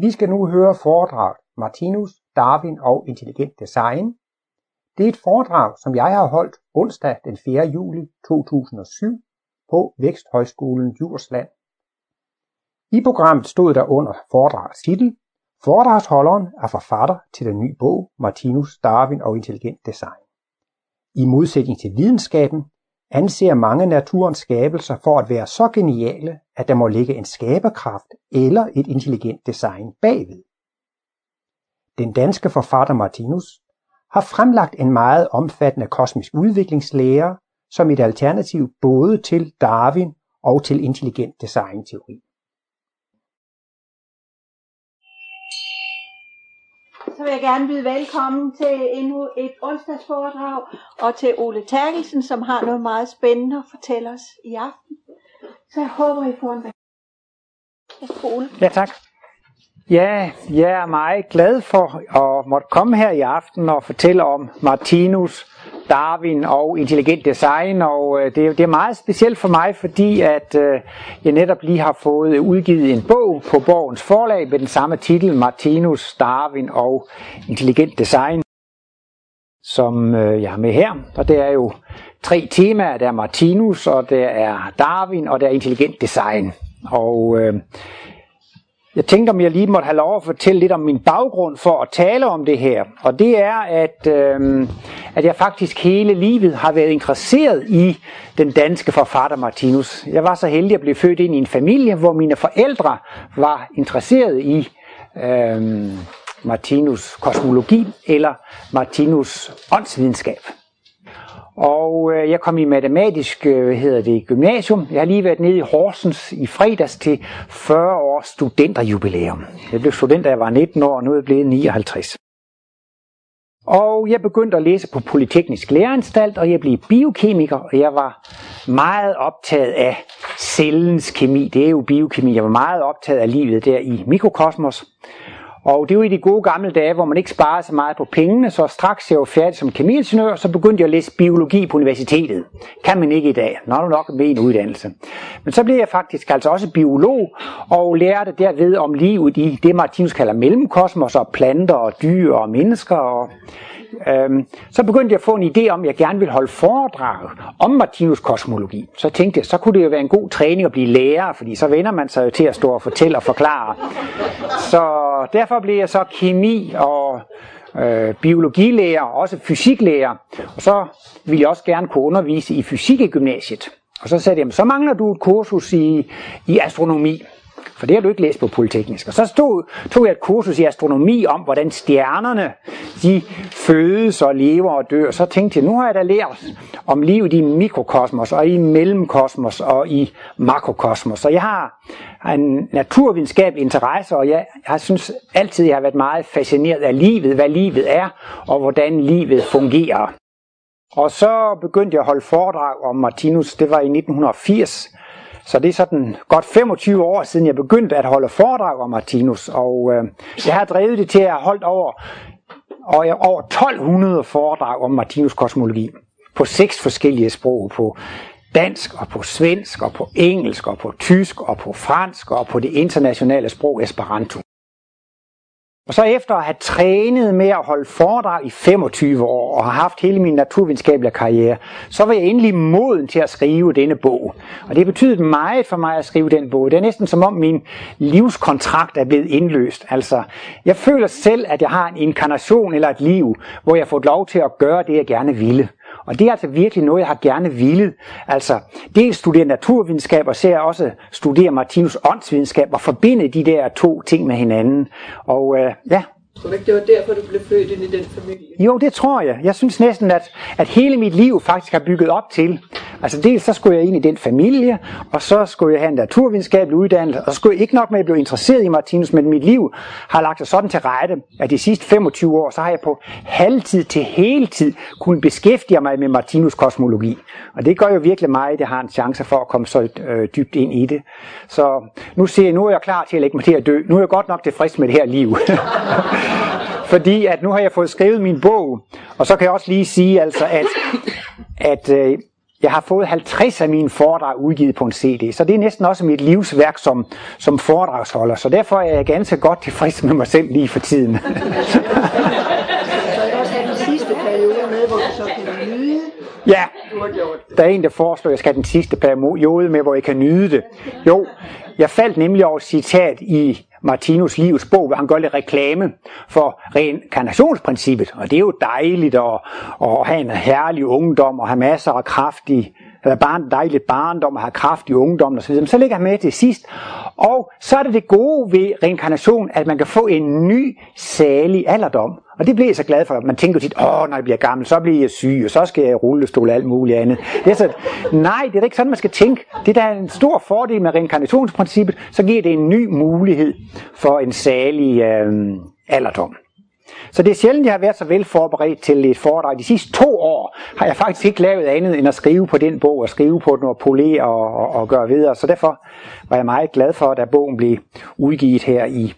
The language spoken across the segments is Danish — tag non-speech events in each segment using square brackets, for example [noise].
Vi skal nu høre foredrag Martinus, Darwin og intelligent design. Det er et foredrag, som jeg har holdt onsdag den 4. juli 2007 på Væksthøjskolen Djursland. I programmet stod der under foredragets titel Foredragsholderen er forfatter til den nye bog Martinus, Darwin og intelligent design. I modsætning til videnskaben anser mange naturens skabelser for at være så geniale, at der må ligge en skaberkraft eller et intelligent design bagved. Den danske forfatter Martinus har fremlagt en meget omfattende kosmisk udviklingslære som et alternativ både til Darwin og til intelligent designteori. Så vil jeg gerne byde velkommen til endnu et onsdagsforedrag, og til Ole Terkelsen, som har noget meget spændende at fortælle os i aften. Så jeg håber, I får en Ole. Ja, tak. Ja, jeg er meget glad for at måtte komme her i aften og fortælle om Martinus, Darwin og intelligent design, og det det, det er meget specielt for mig, fordi at øh, jeg netop lige har fået udgivet en bog på Borgens forlag med den samme titel, Martinus, Darwin og intelligent design, som øh, jeg har med her. Og det er jo tre temaer, der er Martinus, og der er Darwin, og der er intelligent design. Og øh, jeg tænkte, om jeg lige måtte have lov at fortælle lidt om min baggrund for at tale om det her. Og det er, at, øh, at jeg faktisk hele livet har været interesseret i den danske forfatter Martinus. Jeg var så heldig at blive født ind i en familie, hvor mine forældre var interesseret i øh, Martinus kosmologi eller Martinus åndsvidenskab. Og øh, jeg kom i matematisk øh, hedder det, gymnasium. Jeg har lige været nede i Horsens i fredags til 40 års studenterjubilæum. Jeg blev student, da jeg var 19 år, og nu er jeg blevet 59. Og jeg begyndte at læse på Polyteknisk Læreranstalt, og jeg blev biokemiker, og jeg var meget optaget af cellens kemi. Det er jo biokemi. Jeg var meget optaget af livet der i mikrokosmos. Og det var i de gode gamle dage, hvor man ikke sparede så meget på pengene, så straks jeg var færdig som kemiingeniør, så begyndte jeg at læse biologi på universitetet. Kan man ikke i dag, når du nok med en uddannelse. Men så blev jeg faktisk altså også biolog, og lærte derved om livet i det, Martinus kalder mellemkosmos, og planter og dyr og mennesker. Og, øhm, så begyndte jeg at få en idé om, at jeg gerne ville holde foredrag om Martinus kosmologi. Så tænkte jeg, så kunne det jo være en god træning at blive lærer, fordi så vender man sig jo til at stå og fortælle og forklare. Så derfor blev jeg så kemi og øh, biologilærer, og også fysiklærer. Og så ville jeg også gerne kunne undervise i fysik i gymnasiet. Og så sagde jeg, så mangler du et kursus i, i astronomi. For det har du ikke læst på Polyteknisk. Og så stod, tog jeg et kursus i astronomi om, hvordan stjernerne de fødes og lever og dør. Så tænkte jeg, nu har jeg da lært om livet i mikrokosmos og i mellemkosmos og i makrokosmos. Så jeg har en naturvidenskabelig interesse, og jeg, jeg synes altid, jeg har været meget fascineret af livet, hvad livet er, og hvordan livet fungerer. Og så begyndte jeg at holde foredrag om Martinus, det var i 1980, så det er sådan godt 25 år siden, jeg begyndte at holde foredrag om Martinus, og øh, jeg har drevet det til at have holdt over, over 1200 foredrag om Martinus kosmologi på seks forskellige sprog, på dansk og på svensk og på engelsk og på tysk og på fransk og på det internationale sprog Esperanto. Og så efter at have trænet med at holde foredrag i 25 år og har haft hele min naturvidenskabelige karriere, så var jeg endelig moden til at skrive denne bog. Og det betyder meget for mig at skrive den bog. Det er næsten som om min livskontrakt er blevet indløst. Altså, jeg føler selv, at jeg har en inkarnation eller et liv, hvor jeg har fået lov til at gøre det, jeg gerne ville. Og det er altså virkelig noget, jeg har gerne ville. Altså, dels studere naturvidenskab, og så også studere Martinus åndsvidenskab, og forbinde de der to ting med hinanden. Og øh, ja, Tror ikke, det var derfor, du blev født ind i den familie? Jo, det tror jeg. Jeg synes næsten, at, at hele mit liv faktisk har bygget op til. Altså dels så skulle jeg ind i den familie, og så skulle jeg have en naturvidenskabelig uddannelse, og så skulle jeg ikke nok med at blive interesseret i Martinus, men mit liv har lagt sig sådan til rette, at de sidste 25 år, så har jeg på halvtid til heltid kunnet beskæftige mig med Martinus kosmologi. Og det gør jo virkelig mig, at jeg har en chance for at komme så øh, dybt ind i det. Så nu ser jeg, nu er jeg klar til at lægge mig til at dø. Nu er jeg godt nok tilfreds med det her liv. [laughs] Fordi at nu har jeg fået skrevet min bog, og så kan jeg også lige sige, altså, at, at øh, jeg har fået 50 af mine foredrag udgivet på en CD, så det er næsten også mit livsværk som, som foredragsholder. Så derfor er jeg ganske godt tilfreds med mig selv lige for tiden. så jeg også have den sidste periode med, hvor du så kan nyde Ja, der er en, der foreslår, at jeg skal have den sidste periode med, hvor jeg kan nyde det. Jo, jeg faldt nemlig over et citat i Martinus livs bog, hvor han gør lidt reklame for reinkarnationsprincippet. Og det er jo dejligt at, at have en herlig ungdom og have masser af kraftig eller barn, dejligt barndom og har kraft i ungdom osv. Så ligger han med til sidst. Og så er det det gode ved reinkarnation, at man kan få en ny, salig alderdom. Og det bliver jeg så glad for. Man tænker tit, åh, når jeg bliver gammel, så bliver jeg syg, og så skal jeg rullestol og alt muligt andet. Det er så, nej, det er ikke sådan, man skal tænke. Det der er en stor fordel med reinkarnationsprincippet, så giver det en ny mulighed for en salig øh, alderdom. Så det er sjældent, jeg har været så vel forberedt til et foredrag. De sidste to år har jeg faktisk ikke lavet andet end at skrive på den bog, og skrive på den og polere og, og, og gøre videre. Så derfor var jeg meget glad for, at bogen blev udgivet her i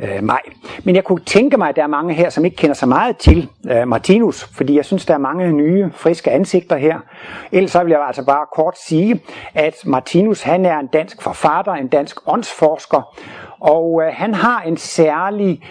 øh, maj. Men jeg kunne tænke mig, at der er mange her, som ikke kender så meget til øh, Martinus, fordi jeg synes, der er mange nye, friske ansigter her. Ellers så vil jeg altså bare kort sige, at Martinus han er en dansk forfatter, en dansk åndsforsker, og øh, han har en særlig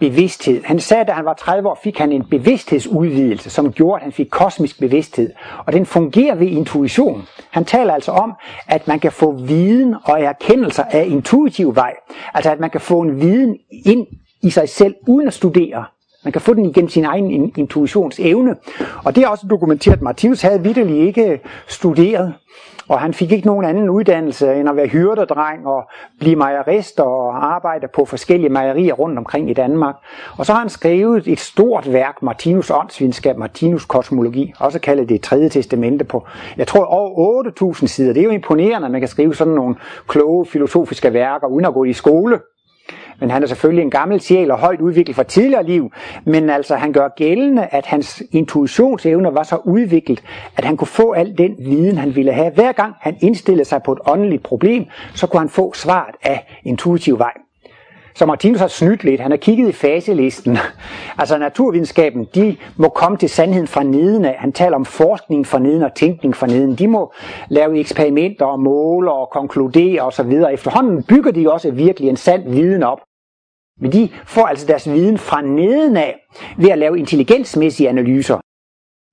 bevidsthed. Han sagde, at da han var 30 år, fik han en bevidsthedsudvidelse, som gjorde, at han fik kosmisk bevidsthed. Og den fungerer ved intuition. Han taler altså om, at man kan få viden og erkendelser af intuitiv vej. Altså at man kan få en viden ind i sig selv, uden at studere. Man kan få den igennem sin egen intuitionsevne. Og det er også dokumenteret, Martinus havde vidderlig ikke studeret. Og han fik ikke nogen anden uddannelse end at være hyrdedreng og blive mejerist og arbejde på forskellige mejerier rundt omkring i Danmark. Og så har han skrevet et stort værk, Martinus åndsvidenskab, Martinus kosmologi, også kaldet det tredje testamente på, jeg tror over 8.000 sider. Det er jo imponerende, at man kan skrive sådan nogle kloge filosofiske værker uden at gå i skole. Men han er selvfølgelig en gammel sjæl og højt udviklet fra tidligere liv. Men altså, han gør gældende, at hans intuitionsevner var så udviklet, at han kunne få al den viden, han ville have. Hver gang han indstillede sig på et åndeligt problem, så kunne han få svaret af intuitiv vej. Så Martinus har snydt lidt. Han har kigget i faselisten. [laughs] Altså naturvidenskaben, de må komme til sandheden fra neden af. Han taler om forskning fra neden og tænkning fra neden. De må lave eksperimenter og måle og konkludere osv. Efterhånden bygger de også virkelig en sand viden op. Men de får altså deres viden fra neden af ved at lave intelligensmæssige analyser.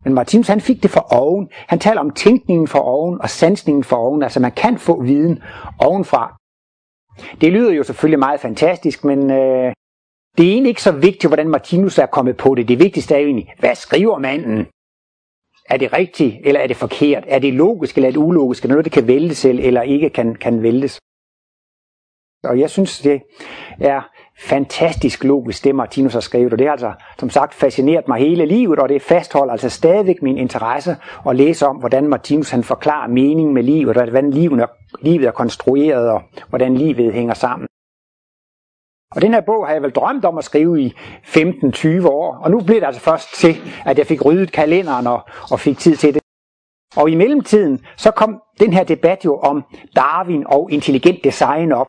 Men Martinus han fik det fra oven. Han taler om tænkningen fra oven og sansningen fra oven. Altså man kan få viden ovenfra. Det lyder jo selvfølgelig meget fantastisk, men øh, det er egentlig ikke så vigtigt, hvordan Martinus er kommet på det. Det vigtigste er jo egentlig, hvad skriver manden? Er det rigtigt, eller er det forkert? Er det logisk, eller er det ulogisk? Er det noget, der kan væltes, eller ikke kan, kan væltes? Og jeg synes, det er fantastisk logisk, det Martinus har skrevet, og det har altså, som sagt, fascineret mig hele livet, og det fastholder altså stadigvæk min interesse at læse om, hvordan Martinus han forklarer meningen med livet, og hvordan livet er, livet er konstrueret, og hvordan livet hænger sammen. Og den her bog har jeg vel drømt om at skrive i 15-20 år, og nu blev det altså først til, at jeg fik ryddet kalenderen og, og fik tid til det. Og i mellemtiden, så kom den her debat jo om Darwin og intelligent design op.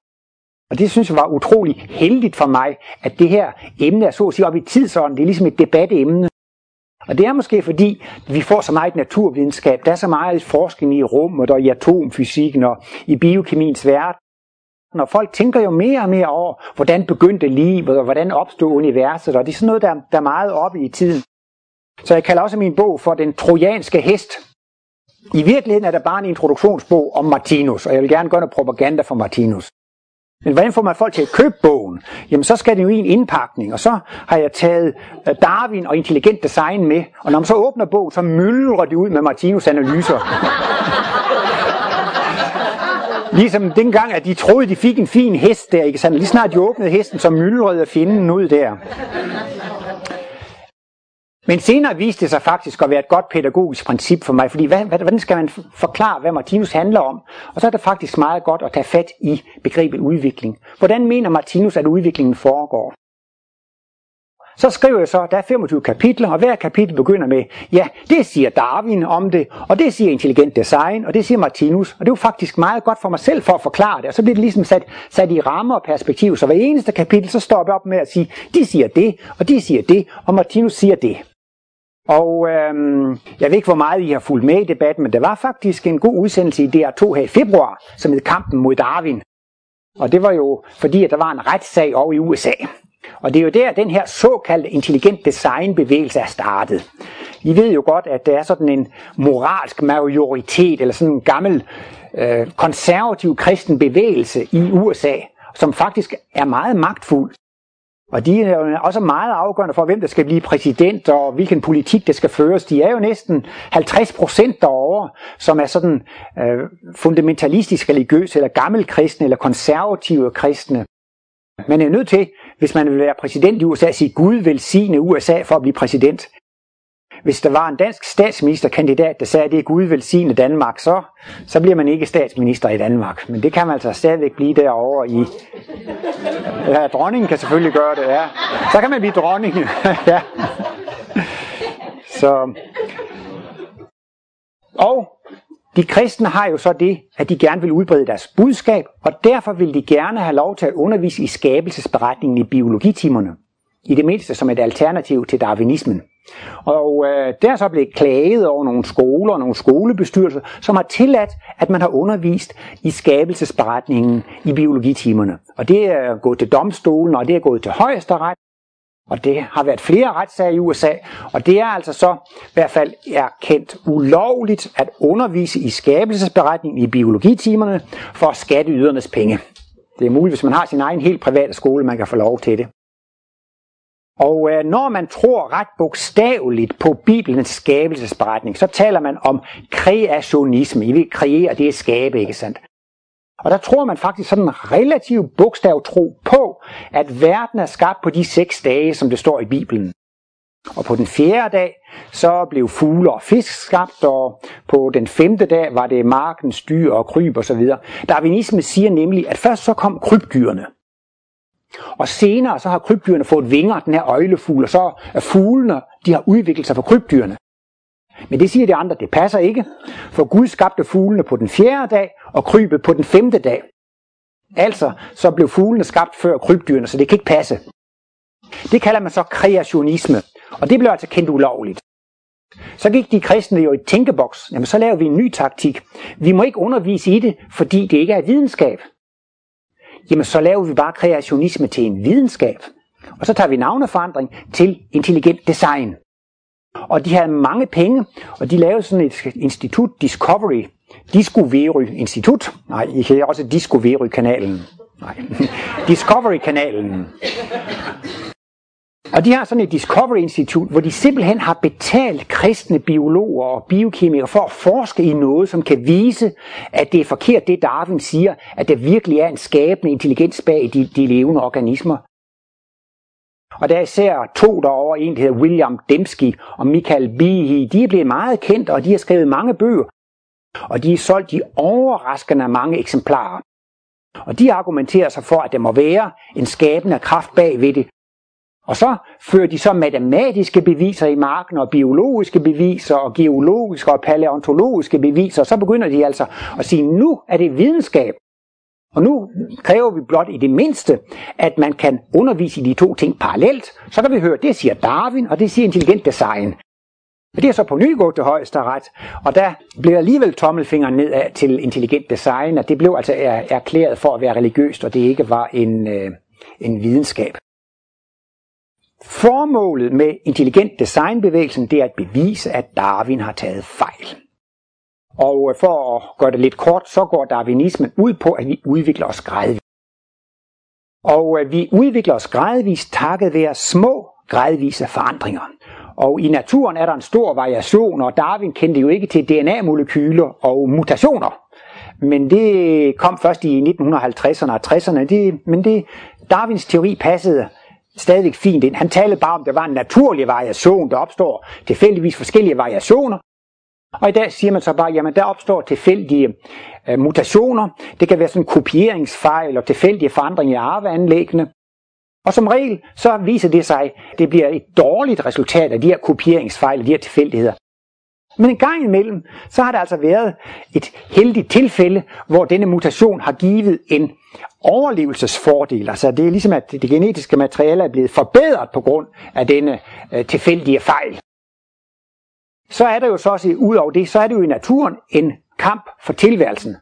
Og det synes jeg var utrolig heldigt for mig, at det her emne er så at sige op i tidsånden. Det er ligesom et debatemne. Og det er måske fordi, vi får så meget naturvidenskab, der er så meget forskning i rummet og i atomfysikken og i biokemiens verden. Når folk tænker jo mere og mere over, hvordan begyndte livet og hvordan opstod universet, og det er sådan noget, der, der er meget oppe i tiden. Så jeg kalder også min bog for Den trojanske hest. I virkeligheden er der bare en introduktionsbog om Martinus, og jeg vil gerne gøre noget propaganda for Martinus. Men hvordan får man folk til at købe bogen? Jamen så skal det jo i en indpakning, og så har jeg taget øh, Darwin og intelligent design med, og når man så åbner bogen, så myldrer det ud med Martinus analyser. [laughs] Ligesom dengang, at de troede, de fik en fin hest der, ikke sandt? Lige snart de åbnede hesten, så myldrede finden finde ud der. Men senere viste det sig faktisk at være et godt pædagogisk princip for mig, fordi hvad, hvordan skal man forklare, hvad Martinus handler om? Og så er det faktisk meget godt at tage fat i begrebet udvikling. Hvordan mener Martinus, at udviklingen foregår? Så skriver jeg så, der er 25 kapitler, og hver kapitel begynder med, ja, det siger Darwin om det, og det siger intelligent design, og det siger Martinus, og det er jo faktisk meget godt for mig selv for at forklare det, og så bliver det ligesom sat, sat i rammer og perspektiv, så hver eneste kapitel, så stopper jeg op med at sige, de siger det, og de siger det, og Martinus siger det. Og øhm, jeg ved ikke, hvor meget I har fulgt med i debatten, men der var faktisk en god udsendelse i DR2 her i februar, som hed Kampen mod Darwin. Og det var jo fordi, at der var en retssag over i USA. Og det er jo der, den her såkaldte intelligent designbevægelse er startet. I ved jo godt, at der er sådan en moralsk majoritet, eller sådan en gammel øh, konservativ kristen bevægelse i USA, som faktisk er meget magtfuld. Og de er jo også meget afgørende for, hvem der skal blive præsident, og hvilken politik der skal føres. De er jo næsten 50 procent derovre, som er sådan øh, fundamentalistisk religiøse, eller gammelkristne, eller konservative kristne. Man er nødt til, hvis man vil være præsident i USA, at sige, Gud velsigne USA for at blive præsident. Hvis der var en dansk statsministerkandidat, der sagde, at det er Gud velsigne Danmark, så, så bliver man ikke statsminister i Danmark. Men det kan man altså stadigvæk blive derovre i... Ja, dronningen kan selvfølgelig gøre det, ja. Så kan man blive dronning. [laughs] ja. Så... Og de kristne har jo så det, at de gerne vil udbrede deres budskab, og derfor vil de gerne have lov til at undervise i skabelsesberetningen i biologitimerne. I det mindste som et alternativ til darwinismen. Og øh, der er så blevet klaget over nogle skoler og nogle skolebestyrelser, som har tilladt, at man har undervist i skabelsesberetningen i biologitimerne. Og det er gået til domstolen, og det er gået til højesteret. Og det har været flere retssager i USA, og det er altså så i hvert fald erkendt ulovligt at undervise i skabelsesberetningen i biologitimerne for skatteydernes penge. Det er muligt, hvis man har sin egen helt private skole, man kan få lov til det. Og øh, når man tror ret bogstaveligt på Bibelens skabelsesberetning, så taler man om kreationisme. I vil kreere, det er skabe, ikke sandt? Og der tror man faktisk sådan relativt bogstavtro på, at verden er skabt på de seks dage, som det står i Bibelen. Og på den fjerde dag, så blev fugle og fisk skabt, og på den femte dag var det markens dyr og kryb osv. Darwinisme siger nemlig, at først så kom krybdyrene. Og senere så har krybdyrene fået vinger, den her øjlefugl, og så er fuglene, de har udviklet sig fra krybdyrene. Men det siger de andre, det passer ikke, for Gud skabte fuglene på den fjerde dag, og krybet på den femte dag. Altså, så blev fuglene skabt før krybdyrene, så det kan ikke passe. Det kalder man så kreationisme, og det blev altså kendt ulovligt. Så gik de kristne jo i tænkeboks. Jamen, så laver vi en ny taktik. Vi må ikke undervise i det, fordi det ikke er videnskab jamen så laver vi bare kreationisme til en videnskab. Og så tager vi navneforandring til intelligent design. Og de havde mange penge, og de lavede sådan et institut, Discovery, Discovery Institut. Nej, I hedder også Discovery-kanalen. Nej, [laughs] Discovery-kanalen. Og de har sådan et Discovery Institut, hvor de simpelthen har betalt kristne biologer og biokemikere for at forske i noget, som kan vise, at det er forkert, det Darwin siger, at der virkelig er en skabende intelligens bag de, de levende organismer. Og der er især to derovre, en der hedder William Dembski og Michael Behe, de er blevet meget kendt, og de har skrevet mange bøger. Og de er solgt i overraskende mange eksemplarer. Og de argumenterer sig for, at der må være en skabende kraft bag ved det, og så fører de så matematiske beviser i marken, og biologiske beviser, og geologiske og paleontologiske beviser. Og så begynder de altså at sige, nu er det videnskab. Og nu kræver vi blot i det mindste, at man kan undervise i de to ting parallelt. Så kan vi høre, det siger Darwin, og det siger intelligent design. Men det er så på ny gået til højesteret, og der blev alligevel tommelfingeren nedad til intelligent design, og det blev altså erklæret for at være religiøst, og det ikke var en, øh, en videnskab. Formålet med intelligent designbevægelsen det er at bevise, at Darwin har taget fejl. Og øh, for at gøre det lidt kort, så går darwinismen ud på, at vi udvikler os gradvist. Og øh, vi udvikler os gradvist takket være små, gradvise forandringer. Og i naturen er der en stor variation, og Darwin kendte jo ikke til DNA-molekyler og mutationer. Men det kom først i 1950'erne og 60'erne. Det, men det, Darwins teori passede stadigvæk fint ind. Han talte bare om, at der var en naturlig variation, der opstår tilfældigvis forskellige variationer. Og i dag siger man så bare, jamen der opstår tilfældige øh, mutationer. Det kan være sådan kopieringsfejl og tilfældige forandringer i arveanlæggene. Og som regel, så viser det sig, at det bliver et dårligt resultat af de her kopieringsfejl og de her tilfældigheder. Men en gang imellem, så har der altså været et heldigt tilfælde, hvor denne mutation har givet en overlevelsesfordel. Altså det er ligesom, at det genetiske materiale er blevet forbedret på grund af denne øh, tilfældige fejl. så er der jo så også, ud over det, så er det jo i naturen en kamp for tilværelsen.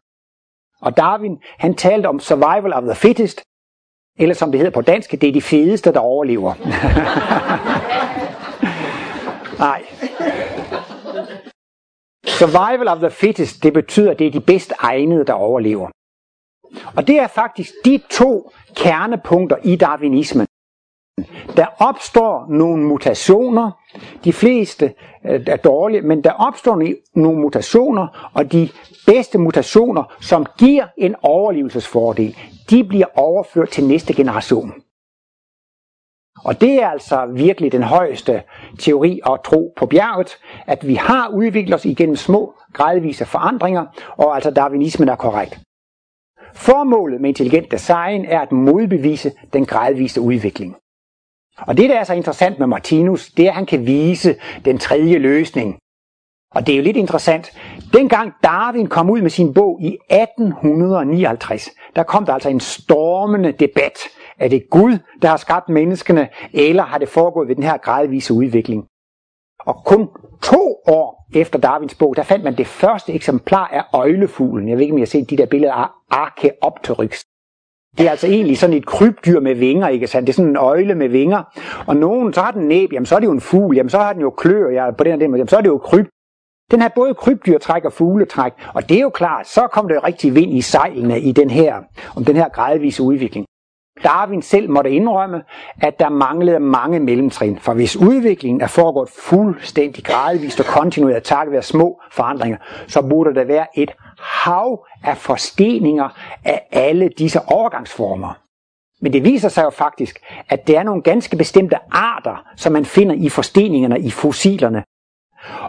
Og Darwin, han talte om survival of the fittest, eller som det hedder på dansk, det er de fedeste, der overlever. [laughs] Nej. Survival of the fittest, det betyder, at det er de bedst egnede, der overlever. Og det er faktisk de to kernepunkter i darwinismen. Der opstår nogle mutationer, de fleste øh, er dårlige, men der opstår nogle mutationer, og de bedste mutationer, som giver en overlevelsesfordel, de bliver overført til næste generation. Og det er altså virkelig den højeste teori og tro på bjerget, at vi har udviklet os igennem små, gradvise forandringer, og altså darwinismen er korrekt. Formålet med intelligent design er at modbevise den gradvise udvikling. Og det, der er så interessant med Martinus, det er, at han kan vise den tredje løsning. Og det er jo lidt interessant. Dengang Darwin kom ud med sin bog i 1859, der kom der altså en stormende debat. Er det Gud, der har skabt menneskene, eller har det foregået ved den her gradvise udvikling? Og kun to år efter Darwins bog, der fandt man det første eksemplar af øjlefuglen. Jeg ved ikke, om I har set de der billeder af Archaeopteryx. Det er altså egentlig sådan et krybdyr med vinger, ikke sandt? Det er sådan en øjle med vinger. Og nogen, så har den næb, jamen så er det jo en fugl, jamen så har den jo klør, ja, på den og den måde, jamen så er det jo kryb. Den har både krybdyrtræk og fugletræk, og det er jo klart, så kom der rigtig vind i sejlene i den her, om den her gradvise udvikling. Darwin selv måtte indrømme, at der manglede mange mellemtrin, for hvis udviklingen er foregået fuldstændig gradvist og kontinuerligt takket være små forandringer, så burde der være et hav af forsteninger af alle disse overgangsformer. Men det viser sig jo faktisk, at det er nogle ganske bestemte arter, som man finder i forsteningerne i fossilerne.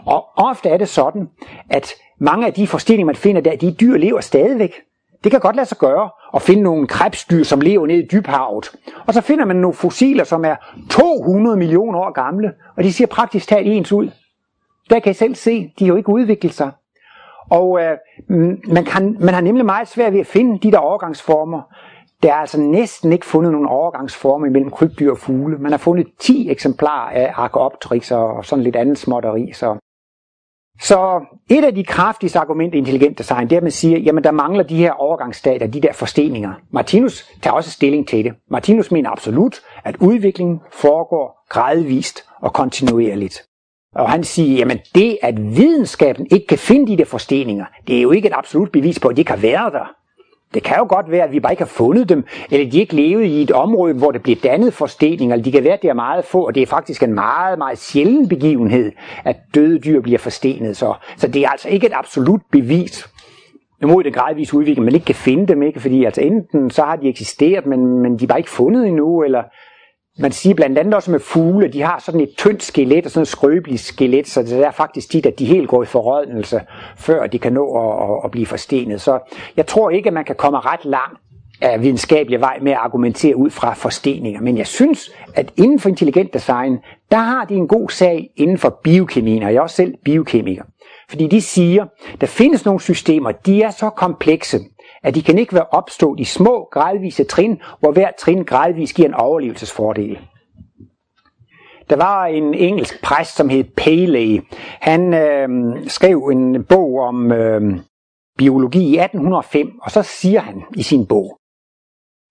Og ofte er det sådan, at mange af de forsteninger, man finder der, de dyr lever stadigvæk. Det kan godt lade sig gøre at finde nogle krebsdyr, som lever nede i dybhavet. Og så finder man nogle fossiler, som er 200 millioner år gamle, og de ser praktisk talt ens ud. Der kan I selv se, de har jo ikke udviklet sig. Og øh, man, kan, man har nemlig meget svært ved at finde de der overgangsformer. Der er altså næsten ikke fundet nogen overgangsformer mellem krybdyr og fugle. Man har fundet 10 eksemplarer af Archaeopteryx og sådan lidt andet småtteri. Så så et af de kraftigste argumenter i intelligent design, det er, at man siger, jamen der mangler de her overgangsstadier, de der forsteninger. Martinus tager også stilling til det. Martinus mener absolut, at udviklingen foregår gradvist og kontinuerligt. Og han siger, jamen det, at videnskaben ikke kan finde de der forsteninger, det er jo ikke et absolut bevis på, at de ikke har været der. Det kan jo godt være, at vi bare ikke har fundet dem, eller de ikke levede i et område, hvor det bliver dannet forsteninger, eller de kan være, at det er meget få, og det er faktisk en meget, meget sjælden begivenhed, at døde dyr bliver forstenet. Så, så det er altså ikke et absolut bevis imod den gradvise udvikling, man ikke kan finde dem, ikke? fordi altså enten så har de eksisteret, men, men de er bare ikke fundet endnu, eller man siger blandt andet også med fugle, de har sådan et tyndt skelet og sådan et skrøbeligt skelet, så det er faktisk tit, at de helt går i forrådnelse, før de kan nå at, at, at blive forstenet. Så jeg tror ikke, at man kan komme ret langt af videnskabelig vej med at argumentere ud fra forsteninger. Men jeg synes, at inden for intelligent design, der har de en god sag inden for biokemien, og jeg er også selv biokemiker. Fordi de siger, der findes nogle systemer, de er så komplekse, at de kan ikke være opstået i små, gradvise trin, hvor hver trin gradvis giver en overlevelsesfordel. Der var en engelsk præst, som hed Paley. Han øh, skrev en bog om øh, biologi i 1805, og så siger han i sin bog,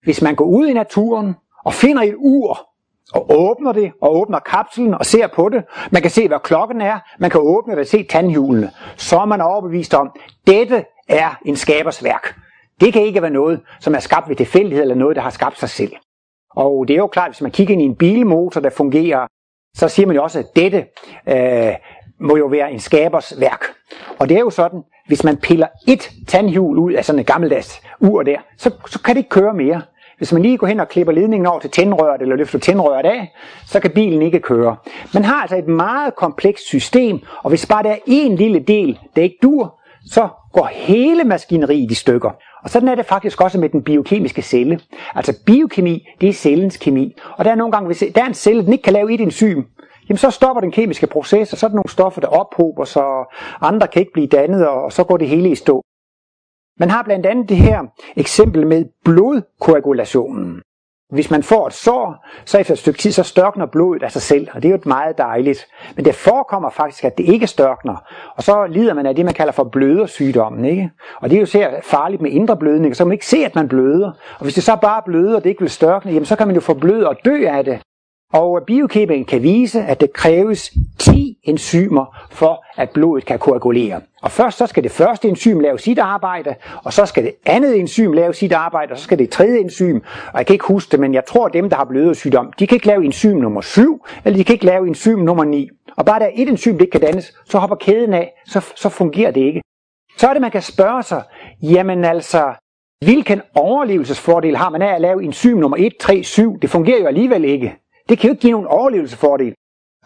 hvis man går ud i naturen og finder et ur, og åbner det, og åbner kapslen og ser på det. Man kan se, hvad klokken er. Man kan åbne det og se tandhjulene. Så er man overbevist om, dette er en skabers værk. Det kan ikke være noget, som er skabt ved tilfældighed, eller noget, der har skabt sig selv. Og det er jo klart, hvis man kigger ind i en bilmotor, der fungerer, så siger man jo også, at dette øh, må jo være en skabers værk. Og det er jo sådan, hvis man piller et tandhjul ud af sådan et gammeldags ur der, så, så kan det ikke køre mere. Hvis man lige går hen og klipper ledningen over til tændrøret, eller løfter tændrøret af, så kan bilen ikke køre. Man har altså et meget komplekst system, og hvis bare der er en lille del, der ikke dur, så går hele maskineriet i stykker. Og sådan er det faktisk også med den biokemiske celle. Altså biokemi, det er cellens kemi. Og der er nogle gange, hvis der er en celle, den ikke kan lave et enzym, jamen så stopper den kemiske proces, og så er der nogle stoffer, der ophober, så andre kan ikke blive dannet, og så går det hele i stå. Man har blandt andet det her eksempel med blodkoagulationen hvis man får et sår, så efter et stykke tid, så størkner blodet af sig selv, og det er jo meget dejligt. Men det forekommer faktisk, at det ikke størkner, og så lider man af det, man kalder for blødersygdommen. Ikke? Og det er jo så farligt med indre blødning, så man ikke se, at man bløder. Og hvis det så bare bløder, og det ikke vil størkne, jamen så kan man jo få blød og dø af det. Og biokemien kan vise, at det kræves 10 enzymer for, at blodet kan koagulere. Og først så skal det første enzym lave sit arbejde, og så skal det andet enzym lave sit arbejde, og så skal det tredje enzym, og jeg kan ikke huske det, men jeg tror, at dem, der har blødersygdom, de kan ikke lave enzym nummer 7, eller de kan ikke lave enzym nummer 9. Og bare der et enzym, det ikke kan dannes, så hopper kæden af, så, så fungerer det ikke. Så er det, man kan spørge sig, jamen altså, hvilken overlevelsesfordel har man af at lave enzym nummer 1, 3, 7? Det fungerer jo alligevel ikke. Det kan jo ikke give nogen overlevelsesfordel.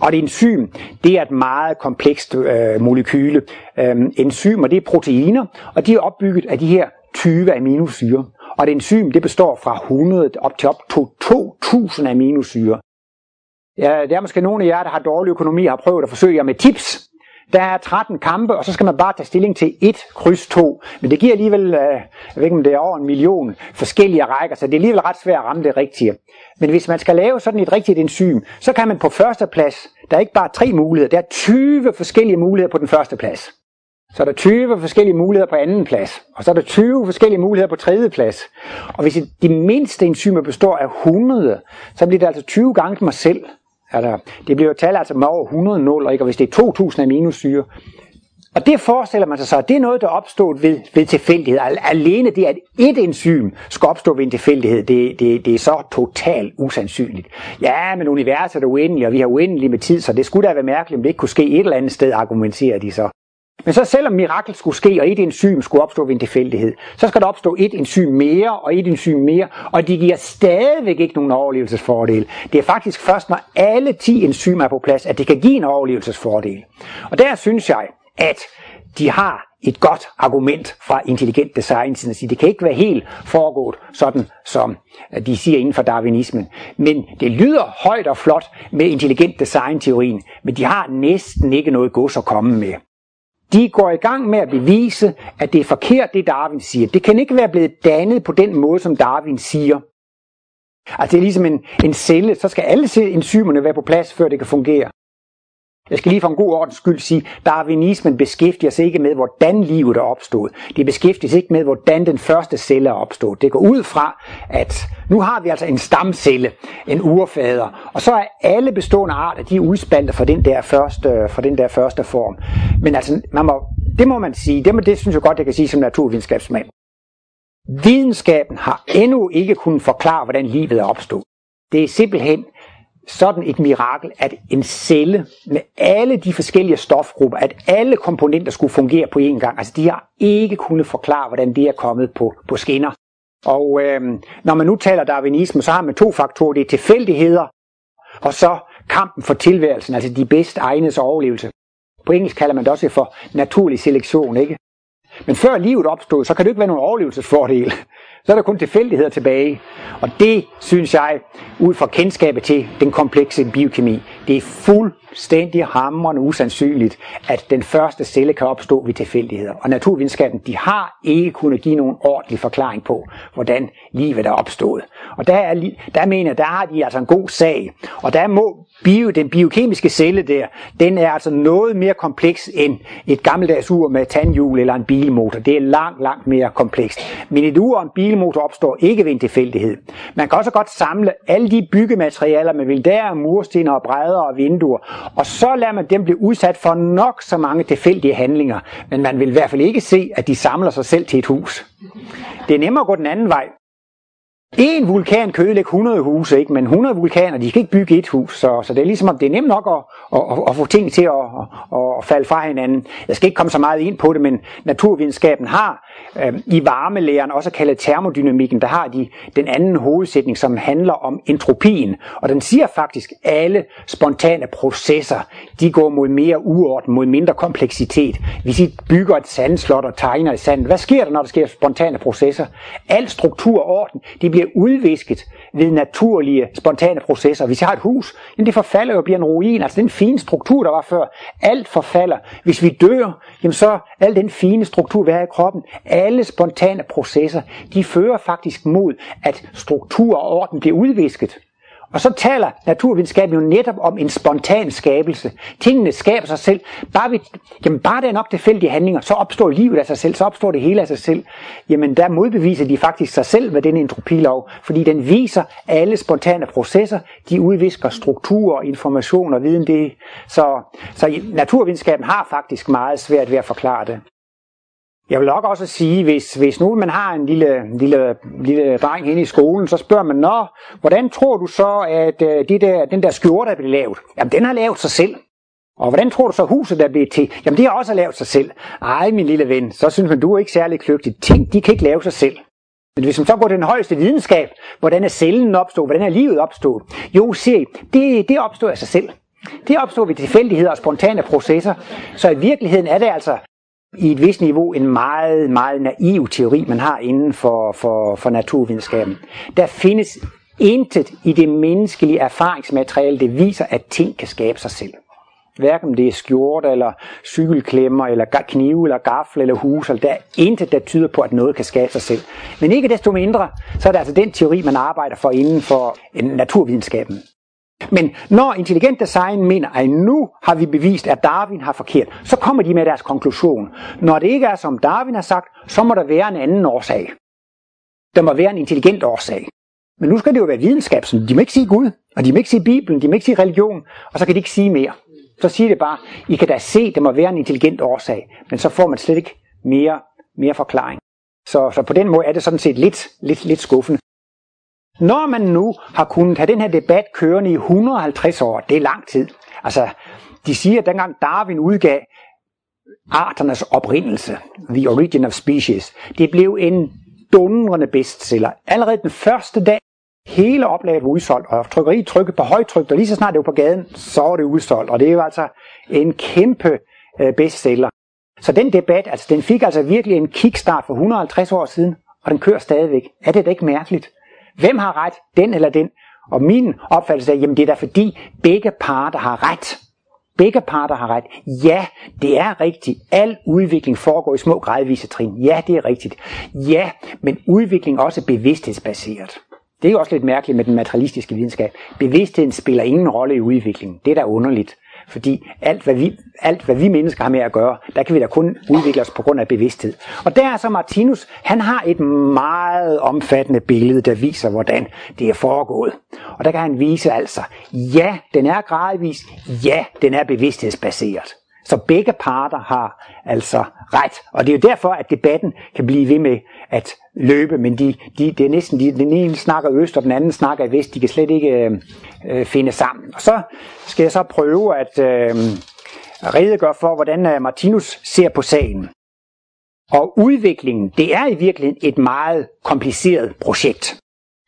Og et enzym, det er et meget komplekst øh, molekyle. Øhm, enzymer, det er proteiner, og de er opbygget af de her 20 aminosyre. Og et enzym, det består fra 100 op til op til 2000 aminosyre. Ja, der er måske nogle af jer, der har dårlig økonomi, har prøvet at forsøge jer med tips. Der er 13 kampe, og så skal man bare tage stilling til et kryds 2. Men det giver alligevel, øh, jeg ved ikke om det er over en million forskellige rækker, så det er alligevel ret svært at ramme det rigtige. Men hvis man skal lave sådan et rigtigt enzym, så kan man på første plads, der er ikke bare tre muligheder, der er 20 forskellige muligheder på den første plads. Så er der 20 forskellige muligheder på anden plads, og så er der 20 forskellige muligheder på tredje plads. Og hvis de mindste enzymer består af 100, så bliver det altså 20 gange mig selv. Altså, det bliver jo tal altså med over 100 nuller, ikke? og hvis det er 2000 aminosyre. Og det forestiller man sig så, at det er noget, der opstår ved, ved tilfældighed. Alene det, at et enzym skal opstå ved en tilfældighed, det, det, det er så totalt usandsynligt. Ja, men universet er uendeligt, og vi har uendelig med tid, så det skulle da være mærkeligt, om det ikke kunne ske et eller andet sted, argumenterer de så. Men så selvom mirakel skulle ske, og et enzym skulle opstå ved en tilfældighed, så skal der opstå et enzym mere, og et enzym mere, og de giver stadigvæk ikke nogen overlevelsesfordel. Det er faktisk først, når alle 10 enzymer er på plads, at det kan give en overlevelsesfordel. Og der synes jeg, at de har et godt argument fra intelligent design, at det kan ikke være helt foregået sådan, som øh, de siger inden for darwinismen. Men det lyder højt og flot med intelligent design-teorien, men de har næsten ikke noget gods at komme med. De går i gang med at bevise, at det er forkert, det Darwin siger. Det kan ikke være blevet dannet på den måde, som Darwin siger. Altså det er ligesom en, en celle, så skal alle enzymerne være på plads, før det kan fungere. Jeg skal lige for en god ordens skyld sige, darwinismen beskæftiger sig ikke med, hvordan livet er opstået. Det beskæftiger sig ikke med, hvordan den første celle er opstået. Det går ud fra, at nu har vi altså en stamcelle, en urfader, og så er alle bestående arter, de er udspaltet fra den der første, fra den der første form. Men altså, man må, det må man sige, det, må, det synes jeg godt, jeg kan sige som naturvidenskabsmand. Videnskaben har endnu ikke kunnet forklare, hvordan livet er opstået. Det er simpelthen sådan et mirakel, at en celle med alle de forskellige stofgrupper, at alle komponenter skulle fungere på én gang. Altså de har ikke kunnet forklare, hvordan det er kommet på, på skinner. Og øh, når man nu taler darwinisme, så har man to faktorer. Det er tilfældigheder, og så kampen for tilværelsen, altså de bedst egnes overlevelse. På engelsk kalder man det også for naturlig selektion, ikke? Men før livet opstod, så kan det ikke være nogen overlevelsesfordel. Så er der kun tilfældigheder tilbage. Og det synes jeg, ud fra kendskabet til den komplekse biokemi, det er fuldstændig hammerende usandsynligt, at den første celle kan opstå ved tilfældigheder. Og naturvidenskaben, de har ikke kunnet give nogen ordentlig forklaring på, hvordan livet er opstået. Og der, er, der mener der har de altså en god sag. Og der må bio, den biokemiske celle der, den er altså noget mere kompleks end et gammeldags ur med tandhjul eller en bilmotor. Det er langt, langt mere komplekst. Men et ur og en Byggemotor opstår ikke ved en tilfældighed. Man kan også godt samle alle de byggematerialer man vil der, mursten og brædder og vinduer, og så lader man dem blive udsat for nok så mange tilfældige handlinger. Men man vil i hvert fald ikke se, at de samler sig selv til et hus. Det er nemmere at gå den anden vej. En vulkan kan ødelægge 100 huse, ikke? men 100 vulkaner, de kan ikke bygge et hus, så, så det er ligesom om det er nemt nok at, at, at, at få ting til at, at, at falde fra hinanden. Jeg skal ikke komme så meget ind på det, men naturvidenskaben har øh, i varmelæren, også kaldet termodynamikken, der har de den anden hovedsætning, som handler om entropien, og den siger faktisk, at alle spontane processer, de går mod mere uorden, mod mindre kompleksitet. Hvis I bygger et sandslot og tegner i sand, hvad sker der, når der sker spontane processer? Al struktur og orden, det bliver udvisket ved naturlige, spontane processer. Hvis jeg har et hus, jamen det forfalder jo og bliver en ruin. Altså den fine struktur, der var før, alt forfalder. Hvis vi dør, jamen så al den fine struktur, vi har i kroppen, alle spontane processer, de fører faktisk mod, at struktur og orden bliver udvisket. Og så taler naturvidenskaben jo netop om en spontan skabelse. Tingene skaber sig selv. Bare, vi, jamen bare det er nok tilfældige handlinger, så opstår livet af sig selv, så opstår det hele af sig selv. Jamen der modbeviser de faktisk sig selv med den entropilov, fordi den viser alle spontane processer, de udvisker strukturer, information og viden. Det. Så, så naturvidenskaben har faktisk meget svært ved at forklare det. Jeg vil nok også sige, hvis, hvis nu man har en lille, lille, lille dreng inde i skolen, så spørger man, Nå, hvordan tror du så, at de det der, den der skjorte er blevet lavet? Jamen, den har lavet sig selv. Og hvordan tror du så, huset er blevet til? Jamen, det har også lavet sig selv. Ej, min lille ven, så synes man, du er ikke særlig kløgtig. Ting, de kan ikke lave sig selv. Men hvis man så går til den højeste videnskab, hvordan er cellen opstået, hvordan er livet opstået? Jo, se, det, det opstår af sig selv. Det opstår ved tilfældigheder og spontane processer. Så i virkeligheden er det altså i et vist niveau en meget, meget naiv teori, man har inden for, for, for naturvidenskaben. Der findes intet i det menneskelige erfaringsmateriale, det viser, at ting kan skabe sig selv. Hverken det er skjort, eller cykelklemmer, eller knive, eller gaffel, eller hus, eller der er intet, der tyder på, at noget kan skabe sig selv. Men ikke desto mindre, så er det altså den teori, man arbejder for inden for øh, naturvidenskaben. Men når intelligent design mener, at nu har vi bevist, at Darwin har forkert, så kommer de med deres konklusion. Når det ikke er som Darwin har sagt, så må der være en anden årsag. Der må være en intelligent årsag. Men nu skal det jo være videnskab, så de må ikke sige Gud, og de må ikke sige Bibelen, de må ikke sige religion, og så kan de ikke sige mere. Så siger det bare, I kan da se, der må være en intelligent årsag, men så får man slet ikke mere, mere forklaring. Så, så på den måde er det sådan set lidt, lidt, lidt skuffende. Når man nu har kunnet have den her debat kørende i 150 år, det er lang tid. Altså, de siger, at dengang Darwin udgav arternes oprindelse, The Origin of Species, det blev en dundrende bestseller. Allerede den første dag, hele oplaget var udsolgt, og trykkeriet trykket på højtryk, og lige så snart det var på gaden, så var det udsolgt. Og det var altså en kæmpe øh, bestseller. Så den debat, altså den fik altså virkelig en kickstart for 150 år siden, og den kører stadigvæk. Er det da ikke mærkeligt? Hvem har ret? Den eller den? Og min opfattelse er, jamen det er da fordi begge parter har ret. Begge parter har ret. Ja, det er rigtigt. Al udvikling foregår i små gradvise trin. Ja, det er rigtigt. Ja, men udvikling er også bevidsthedsbaseret. Det er jo også lidt mærkeligt med den materialistiske videnskab. Bevidstheden spiller ingen rolle i udviklingen. Det er da underligt. Fordi alt hvad, vi, alt, hvad vi mennesker har med at gøre, der kan vi da kun udvikle os på grund af bevidsthed. Og der er så Martinus, han har et meget omfattende billede, der viser, hvordan det er foregået. Og der kan han vise altså, ja, den er gradvis, ja, den er bevidsthedsbaseret. Så begge parter har altså ret. Og det er jo derfor, at debatten kan blive ved med at løbe, men de, de, det er næsten, de, den ene snakker øst, og den anden snakker i vest. De kan slet ikke øh, øh finde sammen. Og så skal jeg så prøve at øh, redegøre for, hvordan øh, Martinus ser på sagen. Og udviklingen, det er i virkeligheden et meget kompliceret projekt.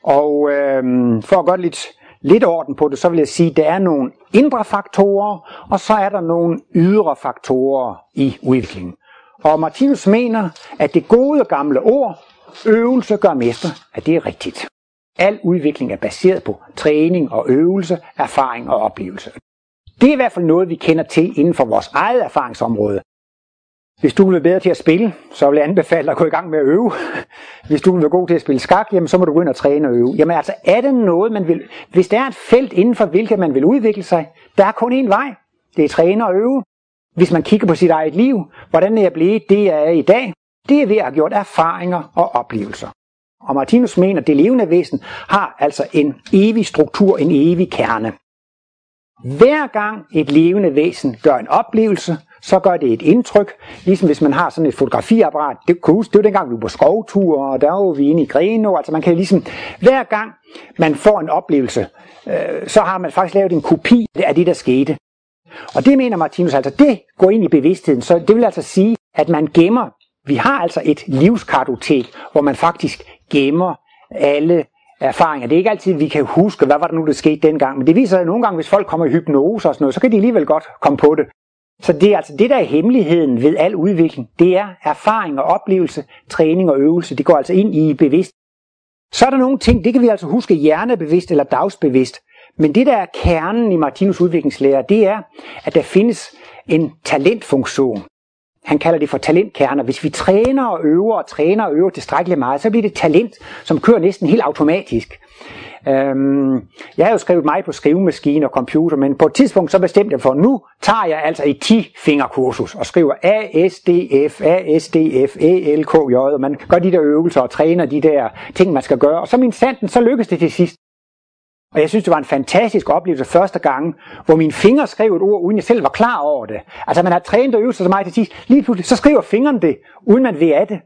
Og øh, for at gøre det lidt lidt orden på det, så vil jeg sige, at der er nogle indre faktorer, og så er der nogle ydre faktorer i udviklingen. Og Martinus mener, at det gode gamle ord, øvelse gør mester, at det er rigtigt. Al udvikling er baseret på træning og øvelse, erfaring og oplevelse. Det er i hvert fald noget, vi kender til inden for vores eget erfaringsområde. Hvis du vil være bedre til at spille, så vil jeg anbefale dig at gå i gang med at øve. Hvis du vil være god til at spille skak, jamen, så må du gå ind og træne og øve. Jamen altså, er det noget, man vil... Hvis der er et felt inden for hvilket man vil udvikle sig, der er kun én vej. Det er træne og øve. Hvis man kigger på sit eget liv, hvordan er jeg blevet det, jeg er i dag? Det er ved at have gjort erfaringer og oplevelser. Og Martinus mener, at det levende væsen har altså en evig struktur, en evig kerne. Hver gang et levende væsen gør en oplevelse, så gør det et indtryk, ligesom hvis man har sådan et fotografiapparat. Det, kunne huske, det var dengang, vi var på skovtur, og der var vi inde i Greno. Altså man kan ligesom, hver gang man får en oplevelse, øh, så har man faktisk lavet en kopi af det, der skete. Og det mener Martinus altså, det går ind i bevidstheden. Så det vil altså sige, at man gemmer, vi har altså et livskartotek, hvor man faktisk gemmer alle erfaringer. Det er ikke altid, vi kan huske, hvad var der nu, der skete dengang. Men det viser sig, at nogle gange, hvis folk kommer i hypnose og sådan noget, så kan de alligevel godt komme på det. Så det er altså det, der er hemmeligheden ved al udvikling. Det er erfaring og oplevelse, træning og øvelse. Det går altså ind i bevidst. Så er der nogle ting, det kan vi altså huske hjernebevidst eller dagsbevidst. Men det, der er kernen i Martinus udviklingslære, det er, at der findes en talentfunktion. Han kalder det for talentkerner. Hvis vi træner og øver og træner og øver tilstrækkeligt meget, så bliver det talent, som kører næsten helt automatisk. Øhm, jeg har jo skrevet mig på skrivemaskine og computer, men på et tidspunkt så bestemte jeg for, nu tager jeg altså et 10-fingerkursus og skriver ASDF, ASDF, ELKJ, og man gør de der øvelser og træner de der ting, man skal gøre. Og så min sanden, så lykkedes det til sidst. Og jeg synes, det var en fantastisk oplevelse første gang, hvor mine fingre skrev et ord, uden jeg selv var klar over det. Altså man har trænet og øvet sig så meget til sidst. Lige pludselig, så skriver fingrene det, uden man ved af det.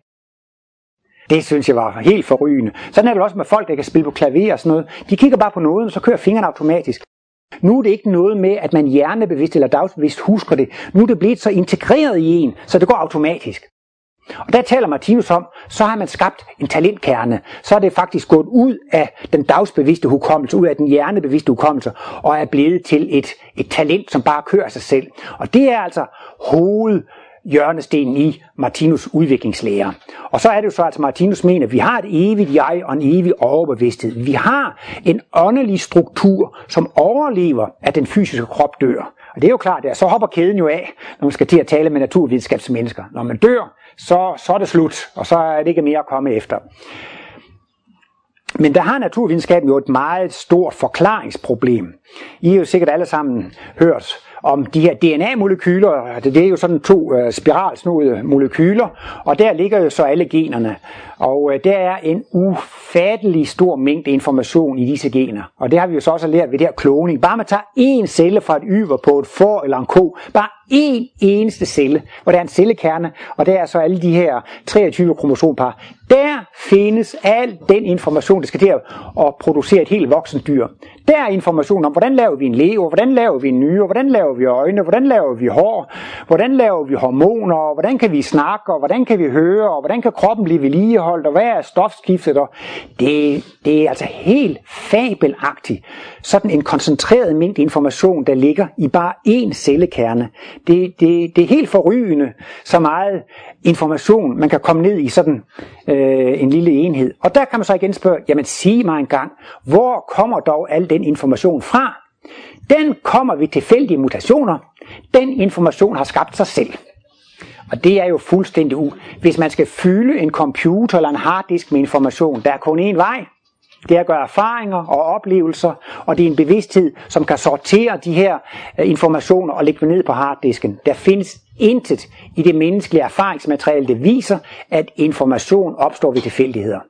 Det synes jeg var helt forrygende. Sådan er det også med folk, der kan spille på klaver og sådan noget. De kigger bare på noget, og så kører fingrene automatisk. Nu er det ikke noget med, at man hjernebevidst eller dagsbevidst husker det. Nu er det blevet så integreret i en, så det går automatisk. Og der taler Martinus om, så har man skabt en talentkerne. Så er det faktisk gået ud af den dagsbevidste hukommelse, ud af den hjernebevidste hukommelse, og er blevet til et, et talent, som bare kører sig selv. Og det er altså hoved hjørnestenen i Martinus udviklingslære. Og så er det jo så, at Martinus mener, at vi har et evigt jeg og en evig overbevidsthed. Vi har en åndelig struktur, som overlever, at den fysiske krop dør. Og det er jo klart, at så hopper kæden jo af, når man skal til at tale med naturvidenskabsmennesker. Når man dør, så, så er det slut, og så er det ikke mere at komme efter. Men der har naturvidenskaben jo et meget stort forklaringsproblem. I har jo sikkert alle sammen hørt om de her DNA-molekyler. Altså det er jo sådan to øh, spiralsnodede molekyler, og der ligger jo så alle generne. Og øh, der er en ufattelig stor mængde information i disse gener. Og det har vi jo så også lært ved det her kloning. Bare man tager én celle fra et yver på et får eller en ko, bare én eneste celle, hvor der er en cellekerne, og der er så alle de her 23 kromosompar. Der findes al den information, der skal til at producere et helt voksent dyr. Der er information om, hvordan laver vi en lever, hvordan laver vi en nyre, hvordan laver vi øjne, hvordan laver vi hår, hvordan laver vi hormoner, hvordan kan vi snakke, og hvordan kan vi høre, og hvordan kan kroppen blive vedligeholdt, og hvad er stofskiftet, og det, det er altså helt fabelagtigt. Sådan en koncentreret mængde information, der ligger i bare én cellekerne. Det, det, det er helt forrygende, så meget information, man kan komme ned i sådan øh, en lille enhed. Og der kan man så igen spørge, jamen sig mig en gang, hvor kommer dog al den information fra? Den kommer ved tilfældige mutationer. Den information har skabt sig selv. Og det er jo fuldstændig u. Hvis man skal fylde en computer eller en harddisk med information, der er kun én vej. Det er at gøre erfaringer og oplevelser, og det er en bevidsthed, som kan sortere de her øh, informationer og lægge dem ned på harddisken. Der findes intet i det menneskelige erfaringsmateriale, der viser, at information opstår ved tilfældigheder.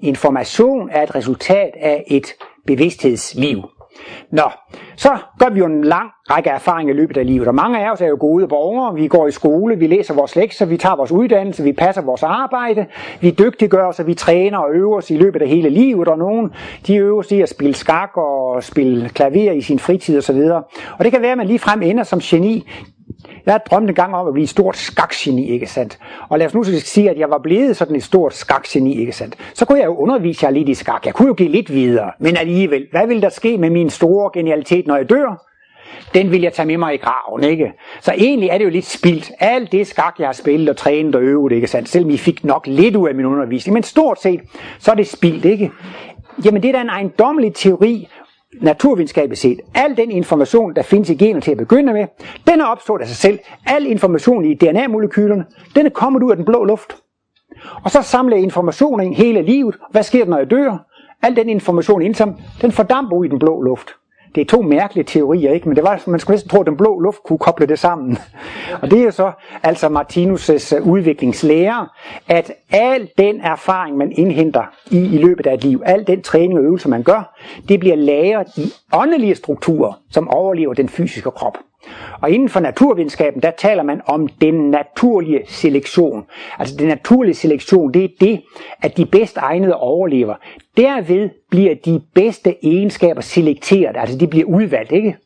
Information er et resultat af et bevidsthedsliv. Nå, så gør vi jo en lang række erfaringer i løbet af livet, og mange af os er jo gode borgere, vi går i skole, vi læser vores lektier, vi tager vores uddannelse, vi passer vores arbejde, vi dygtiggør os, og vi træner og øver os i løbet af hele livet, og nogen de øver sig at spille skak og spille klaver i sin fritid osv. Og det kan være, at man lige frem ender som geni jeg drømte en gang om at blive et stort skakgeni, ikke sandt? Og lad os nu sige, at jeg var blevet sådan et stort skakgeni, ikke sandt? Så kunne jeg jo undervise jer lidt i skak. Jeg kunne jo give lidt videre. Men alligevel, hvad vil der ske med min store genialitet, når jeg dør? Den vil jeg tage med mig i graven, ikke? Så egentlig er det jo lidt spildt. Alt det skak, jeg har spillet og trænet og øvet, ikke sandt? Selvom I fik nok lidt ud af min undervisning. Men stort set, så er det spildt, ikke? Jamen det er da en ejendommelig teori, naturvidenskabeligt set, al den information, der findes i gener til at begynde med, den er opstået af sig selv. Al information i DNA-molekylerne, den er kommet ud af den blå luft. Og så samler jeg informationen hele livet. Hvad sker der, når jeg dør? Al den information indsom, den fordamper ud i den blå luft. Det er to mærkelige teorier, ikke? men det var, man skulle næsten tro, at den blå luft kunne koble det sammen. Og det er jo så altså Martinus' øh, udviklingslære, at al den erfaring, man indhenter i, i løbet af et liv, al den træning og øvelse, man gør, det bliver lagret i åndelige strukturer, som overlever den fysiske krop. Og inden for naturvidenskaben, der taler man om den naturlige selektion. Altså den naturlige selektion, det er det, at de bedst egnede overlever. Derved bliver de bedste egenskaber selekteret, altså de bliver udvalgt, ikke?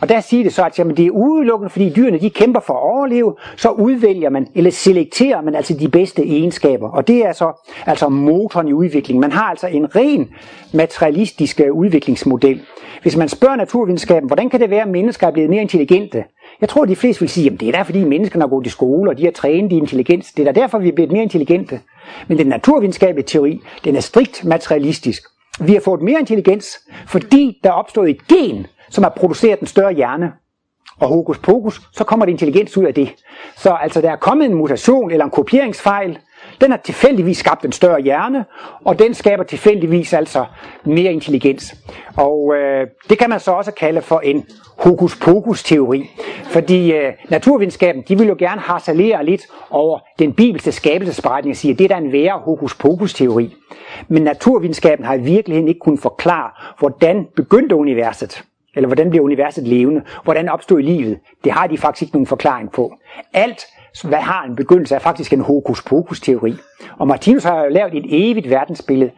Og der siger det så, at jamen, det er udelukkende, fordi dyrene de kæmper for at overleve, så udvælger man, eller selekterer man altså de bedste egenskaber. Og det er så altså motoren i udviklingen. Man har altså en ren materialistisk udviklingsmodel. Hvis man spørger naturvidenskaben, hvordan kan det være, at mennesker er blevet mere intelligente? Jeg tror, de fleste vil sige, at det er der, fordi menneskerne har gået i skole, og de har trænet i intelligens. Det er der derfor, vi er blevet mere intelligente. Men den naturvidenskabelige teori, den er strikt materialistisk. Vi har fået mere intelligens, fordi der er opstået et gen, som har produceret en større hjerne. Og hokus pokus, så kommer det intelligens ud af det. Så altså, der er kommet en mutation eller en kopieringsfejl, den har tilfældigvis skabt en større hjerne, og den skaber tilfældigvis altså mere intelligens. Og øh, det kan man så også kalde for en hokus pokus teori. Fordi øh, naturvidenskaben, de vil jo gerne harcelere lidt over den bibelske skabelsesberetning og sige, at det er da en værre hokus pokus teori. Men naturvidenskaben har i virkeligheden ikke kunnet forklare, hvordan begyndte universet. Eller hvordan bliver universet levende? Hvordan opstod livet? Det har de faktisk ikke nogen forklaring på. Alt hvad har en begyndelse, er faktisk en hokus pokus teori. Og Martinus har jo lavet et evigt verdensbillede.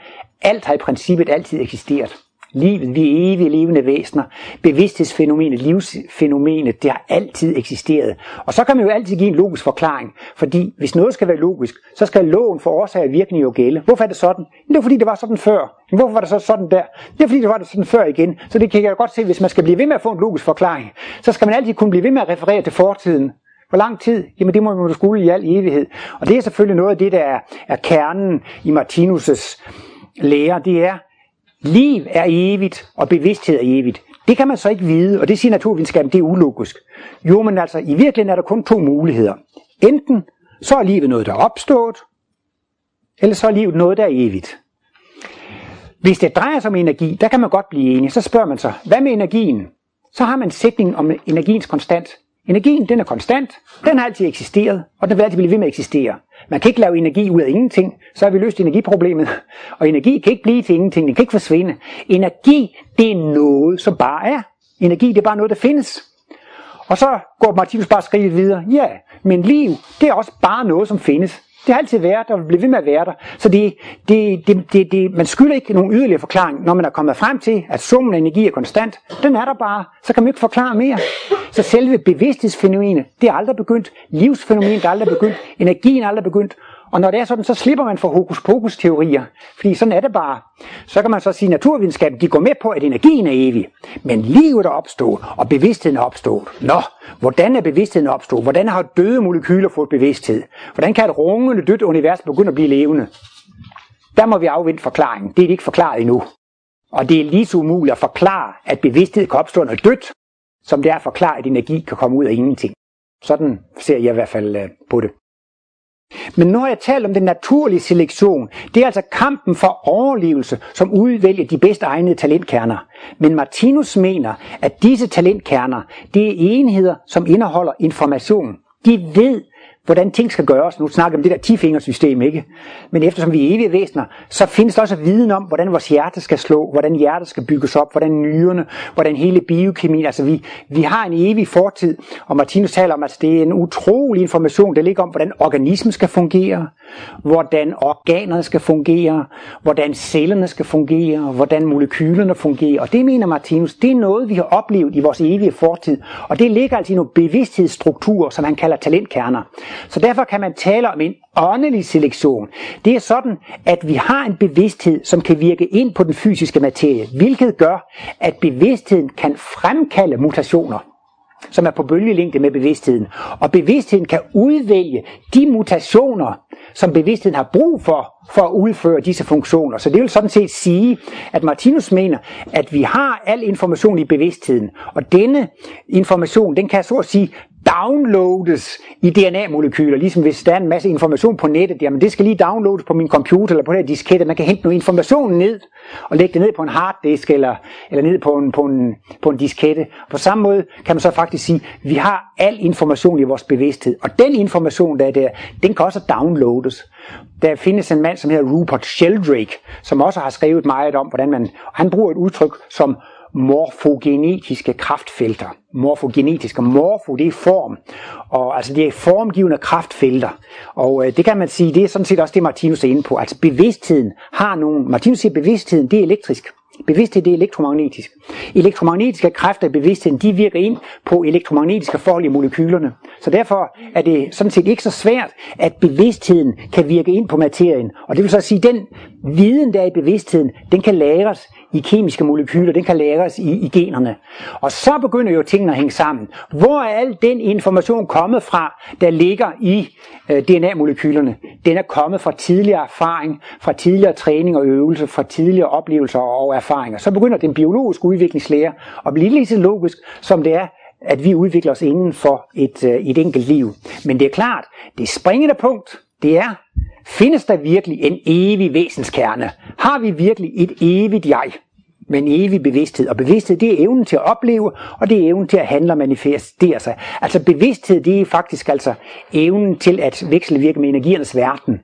Alt har i princippet altid eksisteret. Livet, vi er evige levende væsener. Bevidsthedsfænomenet, livsfænomenet, det har altid eksisteret. Og så kan man jo altid give en logisk forklaring. Fordi hvis noget skal være logisk, så skal loven for årsag og virkning jo gælde. Hvorfor er det sådan? Det er fordi, det var sådan før. Men hvorfor var det så sådan der? Det er fordi, det var det sådan før igen. Så det kan jeg godt se, hvis man skal blive ved med at få en logisk forklaring, så skal man altid kunne blive ved med at referere til fortiden. Hvor lang tid? Jamen det må man jo skulle i al evighed. Og det er selvfølgelig noget af det, der er, er kernen i Martinus' lære. Det er, liv er evigt, og bevidsthed er evigt. Det kan man så ikke vide, og det siger naturvidenskaben, det er ulogisk. Jo, men altså, i virkeligheden er der kun to muligheder. Enten så er livet noget, der er opstået, eller så er livet noget, der er evigt. Hvis det drejer sig om energi, der kan man godt blive enig. Så spørger man sig, hvad med energien? Så har man sætningen om energiens konstant. Energien, den er konstant, den har altid eksisteret, og den vil altid blive ved med at eksistere. Man kan ikke lave energi ud af ingenting, så har vi løst energiproblemet. Og energi kan ikke blive til ingenting, den kan ikke forsvinde. Energi, det er noget, som bare er. Energi, det er bare noget, der findes. Og så går Martinus bare skridt videre. Ja, men liv, det er også bare noget, som findes. Det har altid været der, og bliver ved med at være der. Så det, det, det, det, det, man skylder ikke nogen yderligere forklaring, når man er kommet frem til, at summen af energi er konstant. Den er der bare, så kan man ikke forklare mere. Så selve bevidsthedsfænomenet, det er aldrig begyndt. Livsfænomenet er aldrig begyndt. Energien er aldrig begyndt. Og når det er sådan, så slipper man for hokus pokus teorier. Fordi sådan er det bare. Så kan man så sige, at naturvidenskaben de går med på, at energien er evig. Men livet er opstået, og bevidstheden er opstået. Nå, hvordan er bevidstheden opstået? Hvordan har døde molekyler fået bevidsthed? Hvordan kan et rungende dødt univers begynde at blive levende? Der må vi afvente forklaringen. Det er ikke forklaret endnu. Og det er lige så umuligt at forklare, at bevidsthed kan opstå noget dødt, som det er at forklare, at energi kan komme ud af ingenting. Sådan ser jeg i hvert fald øh, på det. Men når jeg taler om den naturlige selektion, det er altså kampen for overlevelse, som udvælger de bedst egnede talentkerner. Men Martinus mener, at disse talentkerner, det er enheder, som indeholder information. De ved, hvordan ting skal gøres. Nu snakker vi om det der tifingersystem, ikke? Men eftersom vi er evige væsener, så findes der også viden om, hvordan vores hjerte skal slå, hvordan hjertet skal bygges op, hvordan nyrerne, hvordan hele biokemien, altså vi, vi har en evig fortid, og Martinus taler om, at det er en utrolig information, der ligger om, hvordan organismen skal fungere, hvordan organerne skal fungere, hvordan cellerne skal fungere, hvordan molekylerne fungerer. Og det mener Martinus, det er noget, vi har oplevet i vores evige fortid. Og det ligger altså i nogle bevidsthedsstrukturer, som han kalder talentkerner. Så derfor kan man tale om en åndelig selektion. Det er sådan, at vi har en bevidsthed, som kan virke ind på den fysiske materie, hvilket gør, at bevidstheden kan fremkalde mutationer som er på bølgelængde med bevidstheden. Og bevidstheden kan udvælge de mutationer, som bevidstheden har brug for, for at udføre disse funktioner. Så det vil sådan set sige, at Martinus mener, at vi har al information i bevidstheden, og denne information, den kan så at sige downloades i DNA-molekyler, ligesom hvis der er en masse information på nettet, jamen det skal lige downloades på min computer eller på den her diskette, man kan hente noget information ned og lægge det ned på en harddisk eller, eller ned på en, på, en, på en diskette. På samme måde kan man så faktisk sige, at vi har al information i vores bevidsthed, og den information, der er der, den kan også downloades. Der findes en mand, som hedder Rupert Sheldrake, som også har skrevet meget om, hvordan man, han bruger et udtryk som morfogenetiske kraftfelter. Morfogenetiske, morfo det er form, og altså det er formgivende kraftfelter. Og øh, det kan man sige, det er sådan set også det Martinus er inde på. Altså bevidstheden har nogle, Martinus siger bevidstheden det er elektrisk. Bevidsthed det er elektromagnetisk. Elektromagnetiske kræfter i bevidstheden, de virker ind på elektromagnetiske forhold i molekylerne. Så derfor er det sådan set ikke så svært, at bevidstheden kan virke ind på materien. Og det vil så sige, at den viden, der er i bevidstheden, den kan lagres i kemiske molekyler, den kan lagres i, i generne. Og så begynder jo tingene at hænge sammen. Hvor er al den information kommet fra, der ligger i øh, DNA-molekylerne? Den er kommet fra tidligere erfaring, fra tidligere træning og øvelse, fra tidligere oplevelser og erfaringer. Så begynder den biologiske udviklingslære at blive lige så logisk, som det er at vi udvikler os inden for et, øh, et enkelt liv. Men det er klart, det springende punkt, det er, findes der virkelig en evig væsenskerne? Har vi virkelig et evigt jeg? med en evig bevidsthed. Og bevidsthed, det er evnen til at opleve, og det er evnen til at handle og manifestere sig. Altså bevidsthed, det er faktisk altså evnen til at vekselvirke med energiernes verden.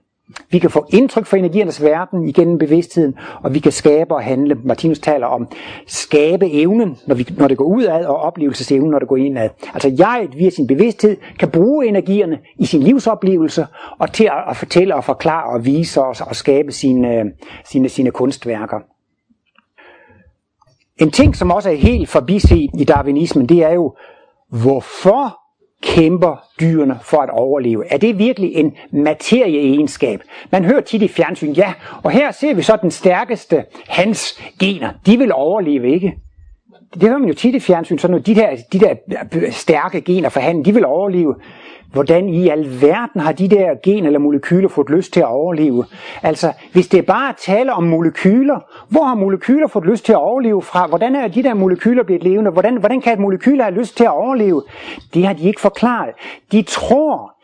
Vi kan få indtryk for energiernes verden igennem bevidstheden, og vi kan skabe og handle. Martinus taler om skabe evnen, når, vi, når det går ud af, og oplevelsesevnen, når det går indad. Altså jeg via sin bevidsthed kan bruge energierne i sin livsoplevelse, og til at, at fortælle og forklare og vise os og skabe sine, sine, sine kunstværker. En ting, som også er helt forbiset i darwinismen, det er jo, hvorfor kæmper dyrene for at overleve? Er det virkelig en materieegenskab? Man hører tit i fjernsyn, ja, og her ser vi så den stærkeste hans gener. De vil overleve, ikke? Det hører man jo tit i fjernsyn, så noget, de der, de der øh, stærke gener for han, de vil overleve. Hvordan i alverden har de der gen eller molekyler fået lyst til at overleve? Altså, hvis det bare tale om molekyler, hvor har molekyler fået lyst til at overleve fra? Hvordan er de der molekyler blevet levende? Hvordan, hvordan kan et molekyl have lyst til at overleve? Det har de ikke forklaret. De tror,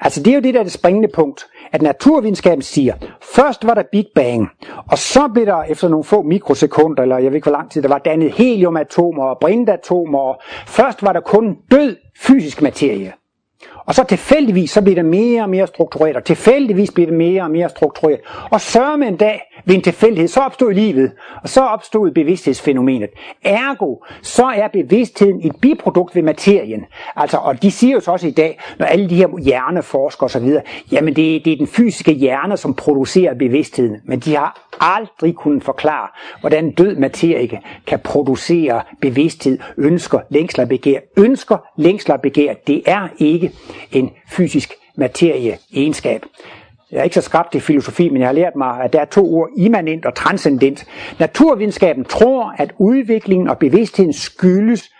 altså det er jo det der det springende punkt, at naturvidenskaben siger, først var der Big Bang, og så blev der efter nogle få mikrosekunder, eller jeg ved ikke hvor lang tid, der var dannet heliumatomer og brintatomer, og først var der kun død fysisk materie. Og så tilfældigvis, så bliver det mere og mere struktureret, og tilfældigvis bliver det mere og mere struktureret. Og så med en dag, ved en tilfældighed, så opstod livet, og så opstod bevidsthedsfænomenet. Ergo, så er bevidstheden et biprodukt ved materien. Altså, og de siger jo så også i dag, når alle de her hjerneforskere osv., jamen det, det er den fysiske hjerne, som producerer bevidstheden. Men de har aldrig kunnet forklare, hvordan død materie kan producere bevidsthed, ønsker, længsler, begær. Ønsker, længsler, begær, det er ikke en fysisk materie egenskab. Jeg er ikke så skrabt i filosofi, men jeg har lært mig, at der er to ord, immanent og transcendent. Naturvidenskaben tror, at udviklingen og bevidstheden skyldes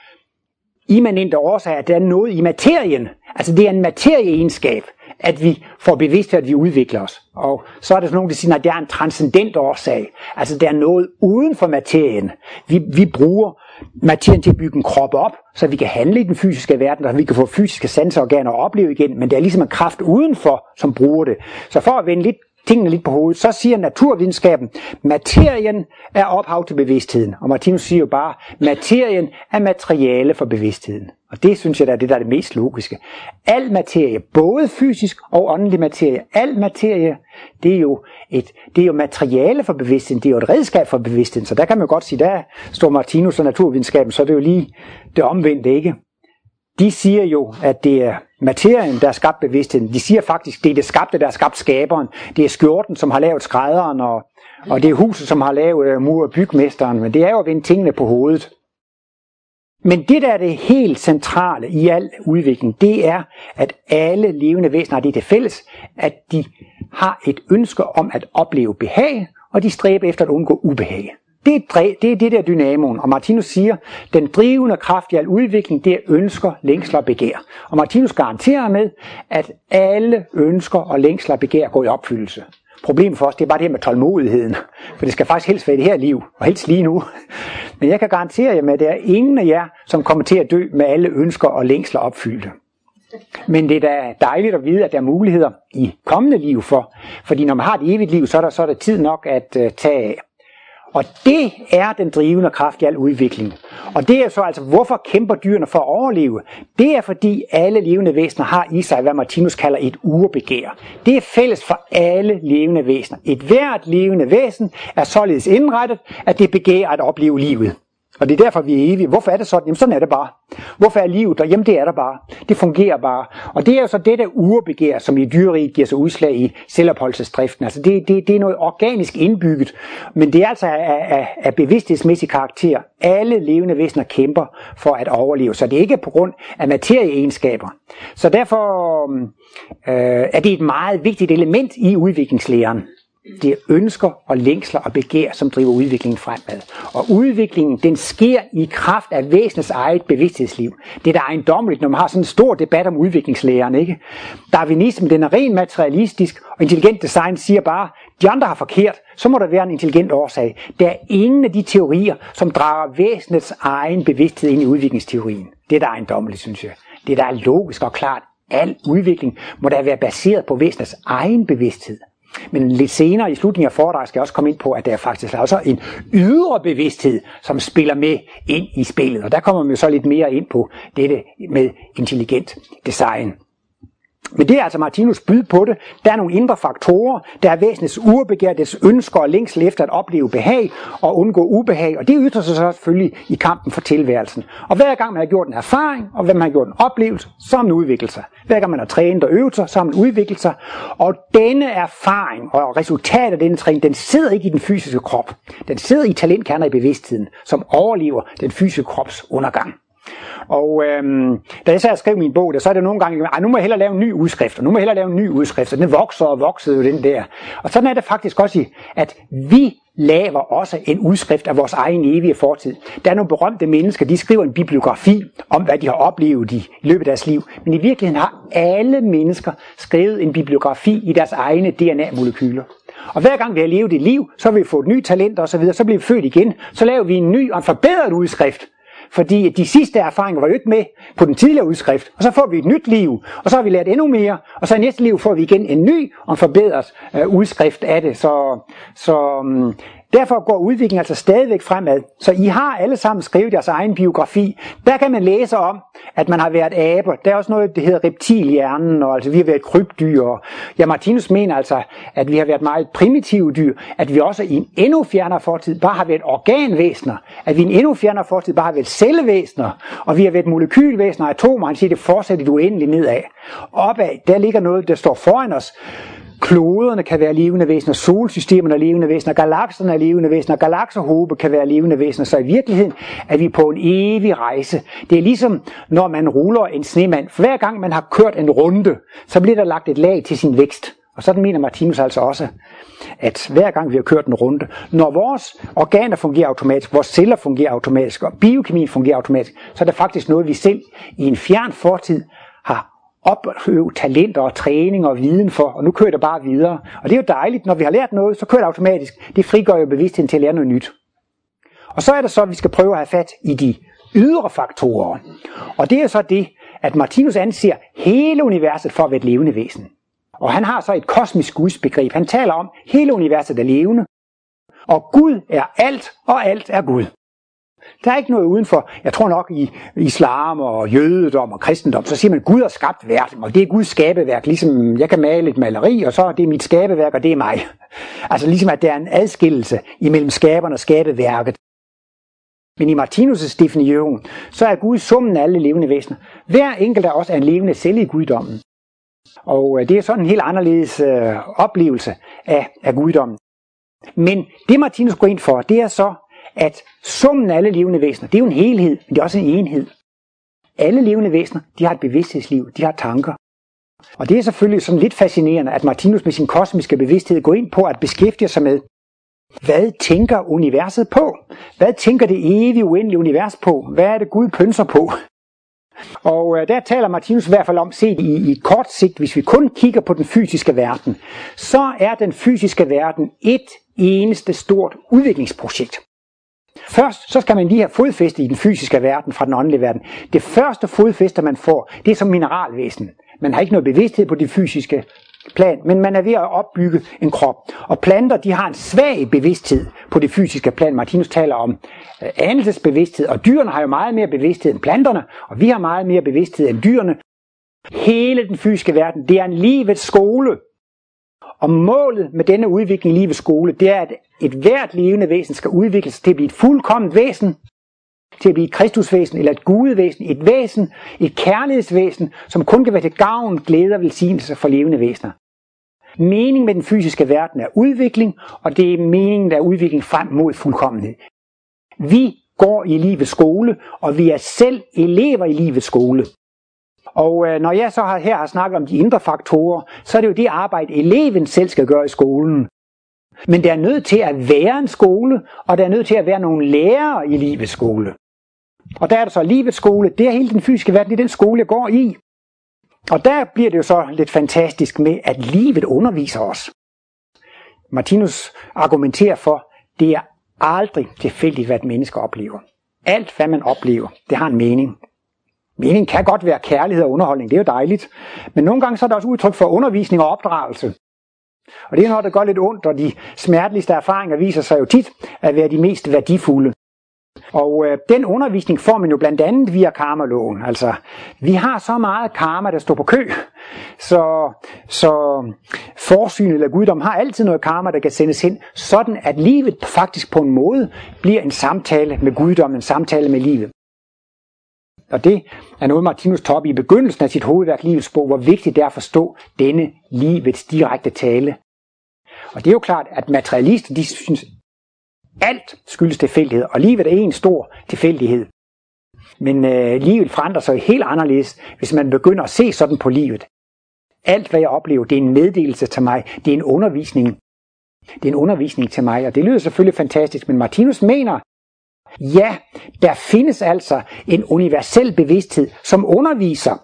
immanente årsager, at der er noget i materien. Altså det er en materieegenskab, at vi får bevidsthed, at vi udvikler os. Og så er der sådan nogen, der siger, at det er en transcendent årsag. Altså der er noget uden for materien. Vi, vi bruger materien til at bygge en krop op, så vi kan handle i den fysiske verden, og vi kan få fysiske sanseorganer og opleve igen, men det er ligesom en kraft udenfor, som bruger det. Så for at vende lidt tingene lidt på hovedet, så siger naturvidenskaben, materien er ophav til bevidstheden. Og Martinus siger jo bare, materien er materiale for bevidstheden. Og det synes jeg, der er det, der er det mest logiske. Al materie, både fysisk og åndelig materie, al materie, det er jo et det er jo materiale for bevidstheden, det er jo et redskab for bevidstheden. Så der kan man jo godt sige, der står Martinus og naturvidenskaben, så er det jo lige det omvendte, ikke? De siger jo, at det er materien, der har skabt bevidstheden. De siger faktisk, det er det skabte, der har skabt skaberen. Det er skjorten, som har lavet skrædderen, og, og det er huset, som har lavet øh, mur- og bygmesteren. Men det er jo at vende tingene på hovedet. Men det, der er det helt centrale i al udvikling, det er, at alle levende væsener har det til fælles, at de har et ønske om at opleve behag, og de stræber efter at undgå ubehag. Det er, det er det der dynamoen, og Martinus siger, den drivende kraft i al udvikling, det er ønsker, længsler og begær. Og Martinus garanterer med, at alle ønsker og længsler og begær går i opfyldelse. Problemet for os, det er bare det her med tålmodigheden. For det skal faktisk helst være i det her liv, og helst lige nu. Men jeg kan garantere jer med, at der er ingen af jer, som kommer til at dø med alle ønsker og længsler opfyldte. Men det er da dejligt at vide, at der er muligheder i kommende liv for. Fordi når man har et evigt liv, så er der, så er der tid nok at uh, tage af. Og det er den drivende kraft i al udvikling. Og det er så altså, hvorfor kæmper dyrene for at overleve? Det er fordi alle levende væsener har i sig, hvad Martinus kalder et urbegær. Det er fælles for alle levende væsener. Et hvert levende væsen er således indrettet, at det begærer at opleve livet. Og det er derfor, vi er evige. Hvorfor er det sådan? Jamen sådan er det bare. Hvorfor er livet der? Jamen det er der bare. Det fungerer bare. Og det er jo så det der urebegær, som i dyreriet giver sig udslag i selvopholdelsesdriften. Altså det, det, det er noget organisk indbygget, men det er altså af, af, af bevidsthedsmæssig karakter. Alle levende væsener kæmper for at overleve, så det er ikke på grund af materieegenskaber. Så derfor mm, øh, er det et meget vigtigt element i udviklingslæren. Mm. Det er ønsker og længsler og begær, som driver udviklingen fremad. Og udviklingen, den sker i kraft af væsenets eget bevidsthedsliv. Det er da ejendommeligt, når man har sådan en stor debat om udviklingslæren, ikke? Darwinismen, den er ren materialistisk, og intelligent design siger bare, de andre har forkert, så må der være en intelligent årsag. Der er ingen af de teorier, som drager væsenets egen bevidsthed ind i udviklingsteorien. Det er da ejendommeligt, synes jeg. Det er da logisk og klart. Al udvikling må da være baseret på væsenets egen bevidsthed. Men lidt senere i slutningen af foredraget skal jeg også komme ind på, at der faktisk er også en ydre bevidsthed, som spiller med ind i spillet. Og der kommer man jo så lidt mere ind på dette med intelligent design. Men det er altså Martinus byd på det. Der er nogle indre faktorer. Der er væsenets urbegær, dets ønsker og længsel efter at opleve behag og undgå ubehag. Og det ytrer sig så selvfølgelig i kampen for tilværelsen. Og hver gang man har gjort en erfaring, og hver man har gjort en oplevelse, så har man udviklet sig. Hver gang man har trænet og øvet sig, så har man udviklet sig. Og denne erfaring og resultatet af denne træning, den sidder ikke i den fysiske krop. Den sidder i talentkerner i bevidstheden, som overlever den fysiske krops undergang. Og øhm, da jeg så skrev min bog, der, så er det nogle gange, at nu må jeg hellere lave en ny udskrift, og nu må jeg hellere lave en ny udskrift, og den vokser og vokser jo den der. Og sådan er det faktisk også, at vi laver også en udskrift af vores egen evige fortid. Der er nogle berømte mennesker, de skriver en bibliografi om, hvad de har oplevet i løbet af deres liv. Men i virkeligheden har alle mennesker skrevet en bibliografi i deres egne DNA-molekyler. Og hver gang vi har levet et liv, så har vi fået nye talenter osv., så bliver vi født igen, så laver vi en ny og en forbedret udskrift fordi de sidste erfaringer var jo ikke med på den tidligere udskrift. Og så får vi et nyt liv, og så har vi lært endnu mere, og så i næste liv får vi igen en ny og en forbedret øh, udskrift af det. Så, så mm, Derfor går udviklingen altså stadigvæk fremad. Så I har alle sammen skrevet jeres egen biografi. Der kan man læse om, at man har været aber. Der er også noget, der hedder reptilhjernen, og altså vi har været krybdyr. Ja, Martinus mener altså, at vi har været meget primitive dyr, at vi også i en endnu fjernere fortid bare har været organvæsener, at vi i en endnu fjernere fortid bare har været cellevæsener, og vi har været molekylvæsener, atomer, han siger, det fortsætter du endelig nedad. Opad, der ligger noget, der står foran os, kloderne kan være levende væsener, solsystemerne er levende væsener, galakserne er levende væsener, galakserhobe kan være levende væsener. Så i virkeligheden er vi på en evig rejse. Det er ligesom, når man ruller en snemand. For hver gang man har kørt en runde, så bliver der lagt et lag til sin vækst. Og sådan mener Martinus altså også, at hver gang vi har kørt en runde, når vores organer fungerer automatisk, vores celler fungerer automatisk, og biokemien fungerer automatisk, så er der faktisk noget, vi selv i en fjern fortid har opøve talenter og træning og viden for, og nu kører det bare videre. Og det er jo dejligt, når vi har lært noget, så kører det automatisk. Det frigør jo bevidstheden til at lære noget nyt. Og så er det så, at vi skal prøve at have fat i de ydre faktorer. Og det er så det, at Martinus anser hele universet for at være et levende væsen. Og han har så et kosmisk gudsbegreb. Han taler om, at hele universet er levende, og Gud er alt, og alt er Gud. Der er ikke noget udenfor. Jeg tror nok i islam og jødedom og kristendom, så siger man, at Gud har skabt verden, og det er Guds skabeværk. Ligesom jeg kan male et maleri, og så er det mit skabeværk, og det er mig. [laughs] Altså ligesom at der er en adskillelse imellem skaberen og skabeværket. Men i Martinus' definition, så er Gud summen af alle levende væsener. Hver enkelt er også en levende celle i guddommen. Og øh, det er sådan en helt anderledes øh, oplevelse af, af guddommen. Men det Martinus går ind for, det er så, at summen af alle levende væsener, det er jo en helhed, men det er også en enhed. Alle levende væsener, de har et bevidsthedsliv, de har tanker. Og det er selvfølgelig sådan lidt fascinerende, at Martinus med sin kosmiske bevidsthed går ind på at beskæftige sig med, hvad tænker universet på? Hvad tænker det evige uendelige univers på? Hvad er det Gud pønser på? Og øh, der taler Martinus i hvert fald om, set i, i kort sigt, hvis vi kun kigger på den fysiske verden, så er den fysiske verden et eneste stort udviklingsprojekt. Først så skal man lige have fodfæste i den fysiske verden fra den åndelige verden. Det første fodfæste, man får, det er som mineralvæsen. Man har ikke noget bevidsthed på det fysiske plan, men man er ved at opbygge en krop. Og planter, de har en svag bevidsthed på det fysiske plan. Martinus taler om øh, anelsesbevidsthed, og dyrene har jo meget mere bevidsthed end planterne, og vi har meget mere bevidsthed end dyrene. Hele den fysiske verden, det er en livets skole. Og målet med denne udvikling i livets skole, det er, at et hvert levende væsen skal udvikles til at blive et fuldkomment væsen. til at blive et kristusvæsen eller et gudevæsen, et væsen, et kærlighedsvæsen, som kun kan være til gavn, glæde og velsignelse for levende væsener. Meningen med den fysiske verden er udvikling, og det er meningen, der er udvikling frem mod fuldkommenhed. Vi går i livets skole, og vi er selv elever i livets skole. Og øh, når jeg så har, her har snakket om de indre faktorer, så er det jo det arbejde, eleven selv skal gøre i skolen. Men der er nødt til at være en skole, og der er nødt til at være nogle lærere i livets skole. Og der er der så livets skole, det er hele den fysiske verden, det er den skole, jeg går i. Og der bliver det jo så lidt fantastisk med, at livet underviser os. Martinus argumenterer for, det er aldrig tilfældigt, hvad et menneske oplever. Alt, hvad man oplever, det har en mening. Mening kan godt være kærlighed og underholdning, det er jo dejligt. Men nogle gange så er der også udtryk for undervisning og opdragelse. Og det er noget, der gør lidt ondt, og de smerteligste erfaringer viser sig jo tit at være de mest værdifulde. Og øh, den undervisning får man jo blandt andet via karmaloven. Altså, vi har så meget karma, der står på kø, så, så forsyn eller guddom har altid noget karma, der kan sendes hen, sådan at livet faktisk på en måde bliver en samtale med guddom, en samtale med livet. Og det er noget, Martinus Toppe i begyndelsen af sit hovedværk, Livets bog, hvor vigtigt det er at forstå denne livets direkte tale. Og det er jo klart, at materialister, de synes, alt skyldes tilfældighed, og livet er en stor tilfældighed. Men øh, livet forandrer sig helt anderledes, hvis man begynder at se sådan på livet. Alt, hvad jeg oplever, det er en meddelelse til mig. Det er en undervisning. Det er en undervisning til mig, og det lyder selvfølgelig fantastisk, men Martinus mener, ja, der findes altså en universel bevidsthed, som underviser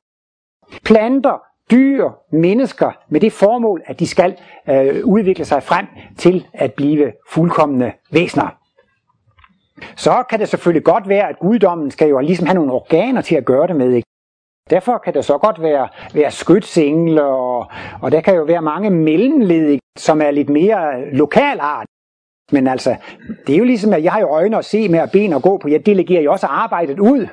planter, dyr, mennesker med det formål, at de skal øh, udvikle sig frem til at blive fuldkommende væsener. Så kan det selvfølgelig godt være, at guddommen skal jo ligesom have nogle organer til at gøre det med. Ikke? Derfor kan det så godt være, være skytsengle, og, og der kan jo være mange mellemled, som er lidt mere lokal art. Men altså, det er jo ligesom, at jeg har jo øjne at se med og ben at gå på. Jeg delegerer jo også arbejdet ud.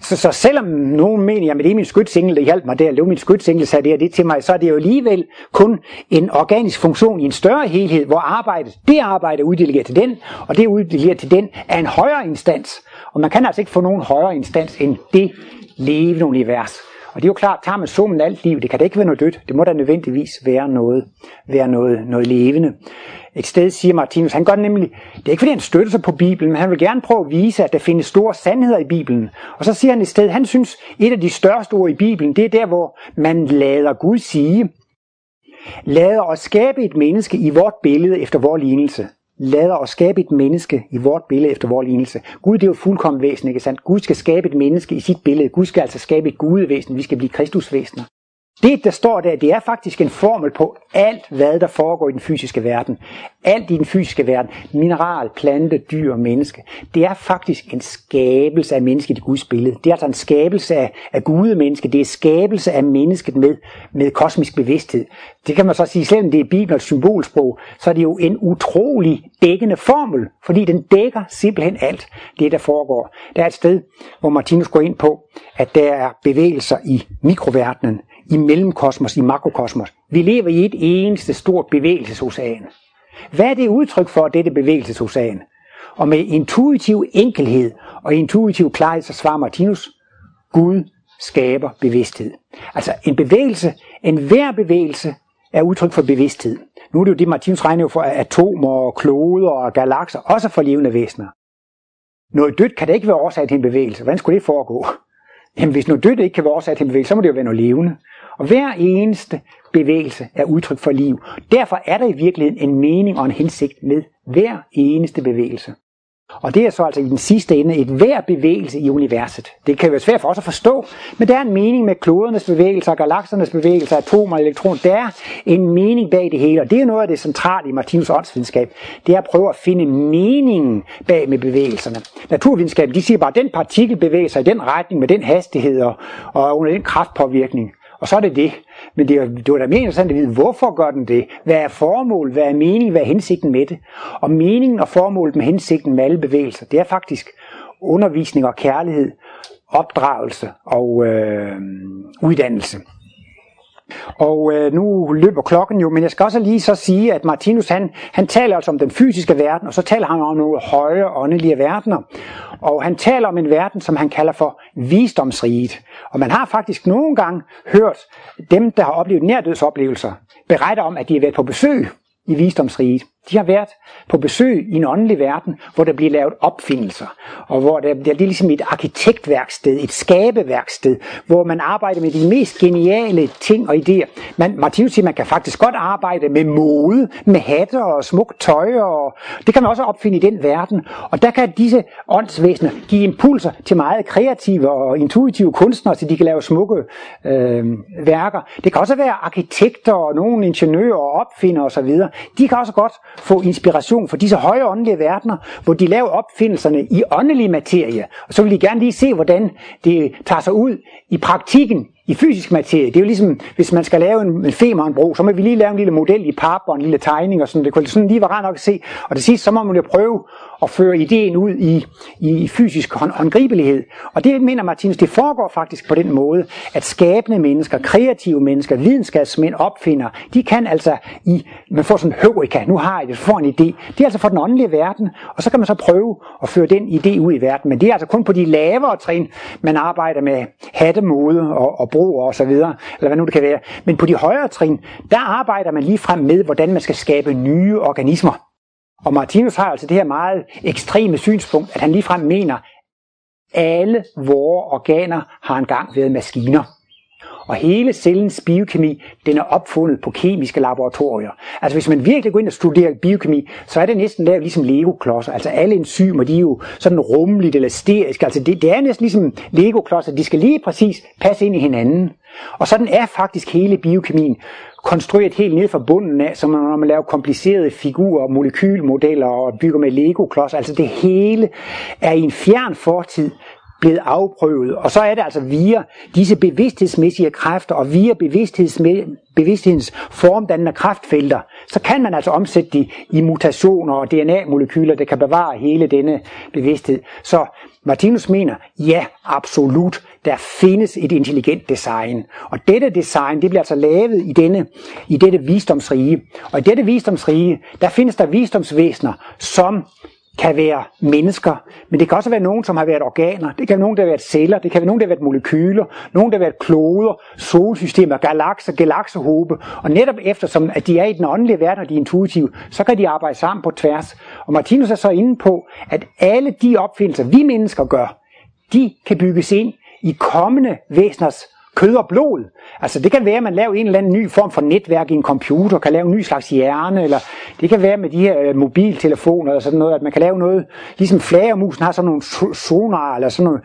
Så, så selvom nogen mener, at det er min skytsengel, der hjalp mig der, eller min skytsengel, sagde det det til mig, så er det jo alligevel kun en organisk funktion i en større helhed, hvor arbejdet, det arbejde er uddelegeret til den, og det er uddelegeret til den af en højere instans. Og man kan altså ikke få nogen højere instans end det levende univers. Og det er jo klart, tager man summen alt liv, det kan da ikke være noget dødt, det må da nødvendigvis være noget, være noget, noget levende. Et sted siger Martinus, han gør nemlig, det er ikke fordi han støtter sig på Bibelen, men han vil gerne prøve at vise, at der findes store sandheder i Bibelen. Og så siger han et sted, han synes, et af de største ord i Bibelen, det er der, hvor man lader Gud sige, lader os skabe et menneske i vort billede efter vores lignelse lader os skabe et menneske i vort billede efter vores lignelse. Gud det er jo fuldkommen væsen, ikke sandt? Gud skal skabe et menneske i sit billede. Gud skal altså skabe et gudevæsen. Vi skal blive kristusvæsener. Det, der står der, det er faktisk en formel på alt, hvad der foregår i den fysiske verden. Alt i den fysiske verden, mineral, plante, dyr og menneske, det er faktisk en skabelse af mennesket i Guds billede. Det er altså en skabelse af, af Gud menneske. Det er skabelse af mennesket med, med kosmisk bevidsthed. Det kan man så sige, selvom det er Bibelens symbolsprog, så er det jo en utrolig dækkende formel, fordi den dækker simpelthen alt det, der foregår. Der er et sted, hvor Martinus går ind på, at der er bevægelser i mikroverdenen, i mellemkosmos, i makrokosmos. Vi lever i et eneste stort bevægelsesocean. Hvad er det udtryk for, dette bevægelsesocean? Og med intuitiv enkelhed og intuitiv klarhed, så svarer Martinus, Gud skaber bevidsthed. Altså en bevægelse, en hver bevægelse er udtryk for bevidsthed. Nu er det jo det, Martinus regner jo for atomer, kloder og galakser, også for levende væsener. Noget dødt kan det ikke være årsag til en bevægelse. Hvordan skulle det foregå? Jamen hvis noget dødt ikke kan være årsag til en bevægelse, så må det jo være noget levende. Og hver eneste bevægelse er udtryk for liv. Derfor er der i virkeligheden en mening og en hensigt med hver eneste bevægelse. Og det er så altså i den sidste ende et hver bevægelse i universet. Det kan være svært for os at forstå, men der er en mening med klodernes bevægelser, galaksernes bevægelser, atomer og elektroner. Der er en mening bag det hele, og det er noget af det centrale i Martinus åndsvidenskab. Det er at prøve at finde meningen bag med bevægelserne. Naturvidenskab, de siger bare, at den partikel bevæger sig i den retning med den hastighed og, og under den kraftpåvirkning. Og så er det det. Men det, er, det var da mere interessant at vide, hvorfor gør den det? Hvad er formålet? Hvad er meningen? Hvad er hensigten med det? Og meningen og formålet med hensigten med alle bevægelser, det er faktisk undervisning og kærlighed, opdragelse og øh, uddannelse. Og øh, nu løber klokken jo, men jeg skal også lige så sige, at Martinus han, han taler altså om den fysiske verden, og så taler han om nogle høje åndelige verdener. Og han taler om en verden, som han kalder for visdomsriget. Og man har faktisk nogle gange hørt dem, der har oplevet nærdødsoplevelser, berette om, at de har været på besøg i visdomsriget. De har været på besøg i en åndelig verden, hvor der bliver lavet opfindelser, og hvor der, der er ligesom et arkitektværksted, et skabeværksted, hvor man arbejder med de mest geniale ting og idéer. Man, Martinus siger, man kan faktisk godt arbejde med mode, med hatte og smukt tøj, og det kan man også opfinde i den verden. Og der kan disse åndsvæsener give impulser til meget kreative og intuitive kunstnere, så de kan lave smukke øh, værker. Det kan også være arkitekter og nogle ingeniører og opfindere osv. De kan også godt få inspiration for disse høje åndelige verdener, hvor de laver opfindelserne i åndelig materie. Og så vil de gerne lige se, hvordan det tager sig ud i praktikken i fysisk materie. Det er jo ligesom, hvis man skal lave en, en Femernbro, så må vi lige lave en lille model i pap og en lille tegning og sådan. Det kunne sådan lige være rart nok at se. Og det sidste, så må man jo prøve at føre ideen ud i, i fysisk hånd, håndgribelighed. Og det mener Martinus, det foregår faktisk på den måde, at skabende mennesker, kreative mennesker, videnskabsmænd, opfinder, de kan altså i, man får sådan en høvrika, nu har jeg det, får en idé. Det er altså for den åndelige verden, og så kan man så prøve at føre den idé ud i verden. Men det er altså kun på de lavere trin, man arbejder med hattemode og, og broer og så videre, eller hvad nu det kan være. Men på de højere trin, der arbejder man lige frem med, hvordan man skal skabe nye organismer. Og Martinus har altså det her meget ekstreme synspunkt, at han ligefrem mener, alle vores organer har engang været maskiner. Og hele cellens biokemi, den er opfundet på kemiske laboratorier. Altså hvis man virkelig går ind og studerer biokemi, så er det næsten lavet ligesom Lego-klodser. Altså alle enzymer, de er jo sådan rummeligt eller steriske. Altså det, det er næsten ligesom Lego-klodser. De skal lige præcis passe ind i hinanden. Og sådan er faktisk hele biokemien konstrueret helt ned fra bunden af, som når man laver komplicerede figurer, molekylmodeller og bygger med Lego-klods. Altså det hele er i en fjern fortid blevet afprøvet. Og så er det altså via disse bevidsthedsmæssige kræfter og via bevidsthedens formdannende kraftfelter, så kan man altså omsætte de i mutationer og DNA-molekyler, der kan bevare hele denne bevidsthed. Så Martinus mener, ja, absolut, der findes et intelligent design. Og dette design, det bliver altså lavet i, denne, i dette visdomsrige. Og i dette visdomsrige, der findes der visdomsvæsener, som kan være mennesker, men det kan også være nogen, som har været organer. Det kan være nogen, der har været celler. Det kan være nogen, der har været molekyler. Nogen, der har været kloder, solsystemer, galakser, galaksehobe. Og netop eftersom, at de er i den åndelige verden, og de er intuitive, så kan de arbejde sammen på tværs. Og Martinus er så inde på, at alle de opfindelser, vi mennesker gør, de kan bygges ind i kommende væseners kød og blod. Altså det kan være, at man laver en eller anden ny form for netværk i en computer, kan lave en ny slags hjerne, eller det kan være med de her øh, mobiltelefoner eller sådan noget, at man kan lave noget, ligesom flagermusen har sådan nogle sonar, eller sådan nogle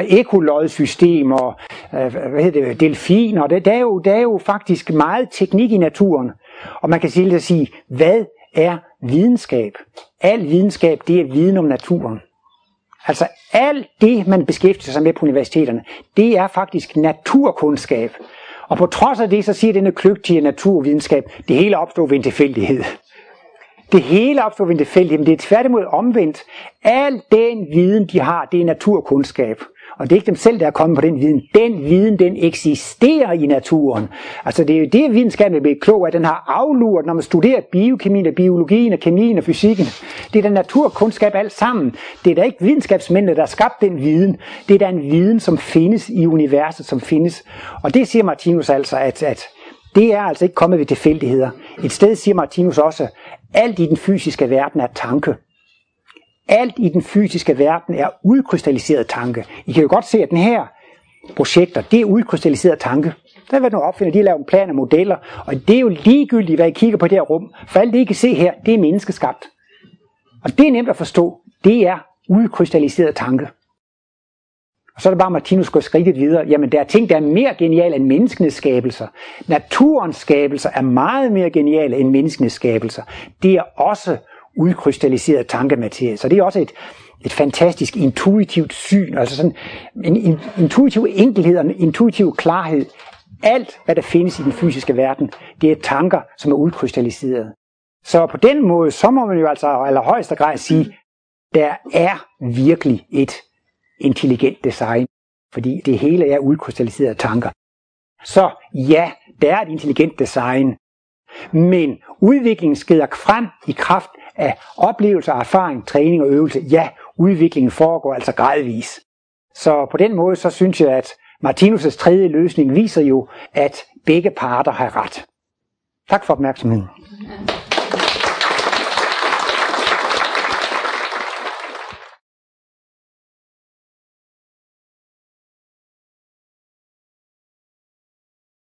øh, ekolodsystemer, øh, hvad hedder det, delfiner, det, der, er jo, der er jo faktisk meget teknik i naturen. Og man kan sige, sige, hvad er videnskab? Al videnskab, det er viden om naturen. Altså alt det, man beskæftiger sig med på universiteterne, det er faktisk naturkundskab. Og på trods af det, så siger denne kløgtige naturvidenskab, det hele opstod ved en tilfældighed. Det hele opstod ved en tilfældighed, men det er tværtimod omvendt. Al den viden, de har, det er naturkundskab. Og det er ikke dem selv, der er kommet på den viden. Den viden, den eksisterer i naturen. Altså det er jo det, videnskaben er blevet klog af. Den har afluret, når man studerer biokemien og biologien og kemien og fysikken. Det er den naturkundskab alt sammen. Det er da ikke videnskabsmændene, der har skabt den viden. Det er da en viden, som findes i universet, som findes. Og det siger Martinus altså, at, at det er altså ikke kommet ved tilfældigheder. Et sted siger Martinus også, at alt i den fysiske verden er tanke. Alt i den fysiske verden er udkrystalliseret tanke. I kan jo godt se, at den her projekter, det er udkrystalliseret tanke. Der er været nogle opfinder, de har lavet planer og modeller, og det er jo ligegyldigt, hvad I kigger på det her rum, for alt det, I kan se her, det er menneskeskabt. Og det er nemt at forstå. Det er udkrystalliseret tanke. Og så er det bare, Martinus går skridtet videre. Jamen, der er ting, der er mere geniale end menneskenes skabelser. Naturens skabelser er meget mere geniale end menneskenes skabelser. Det er også udkrystalliseret tankematerie. Så det er også et, et fantastisk intuitivt syn, altså sådan en, en intuitiv enkelhed og en intuitiv klarhed. Alt, hvad der findes i den fysiske verden, det er tanker, som er udkrystalliseret. Så på den måde, så må man jo altså i allerhøjeste grad sige, der er virkelig et intelligent design, fordi det hele er udkrystalliserede tanker. Så ja, der er et intelligent design. Men udviklingen skrider frem i kraft af oplevelser, erfaring, træning og øvelse. Ja, udviklingen foregår altså gradvis. Så på den måde, så synes jeg, at Martinus' tredje løsning viser jo, at begge parter har ret. Tak for opmærksomheden.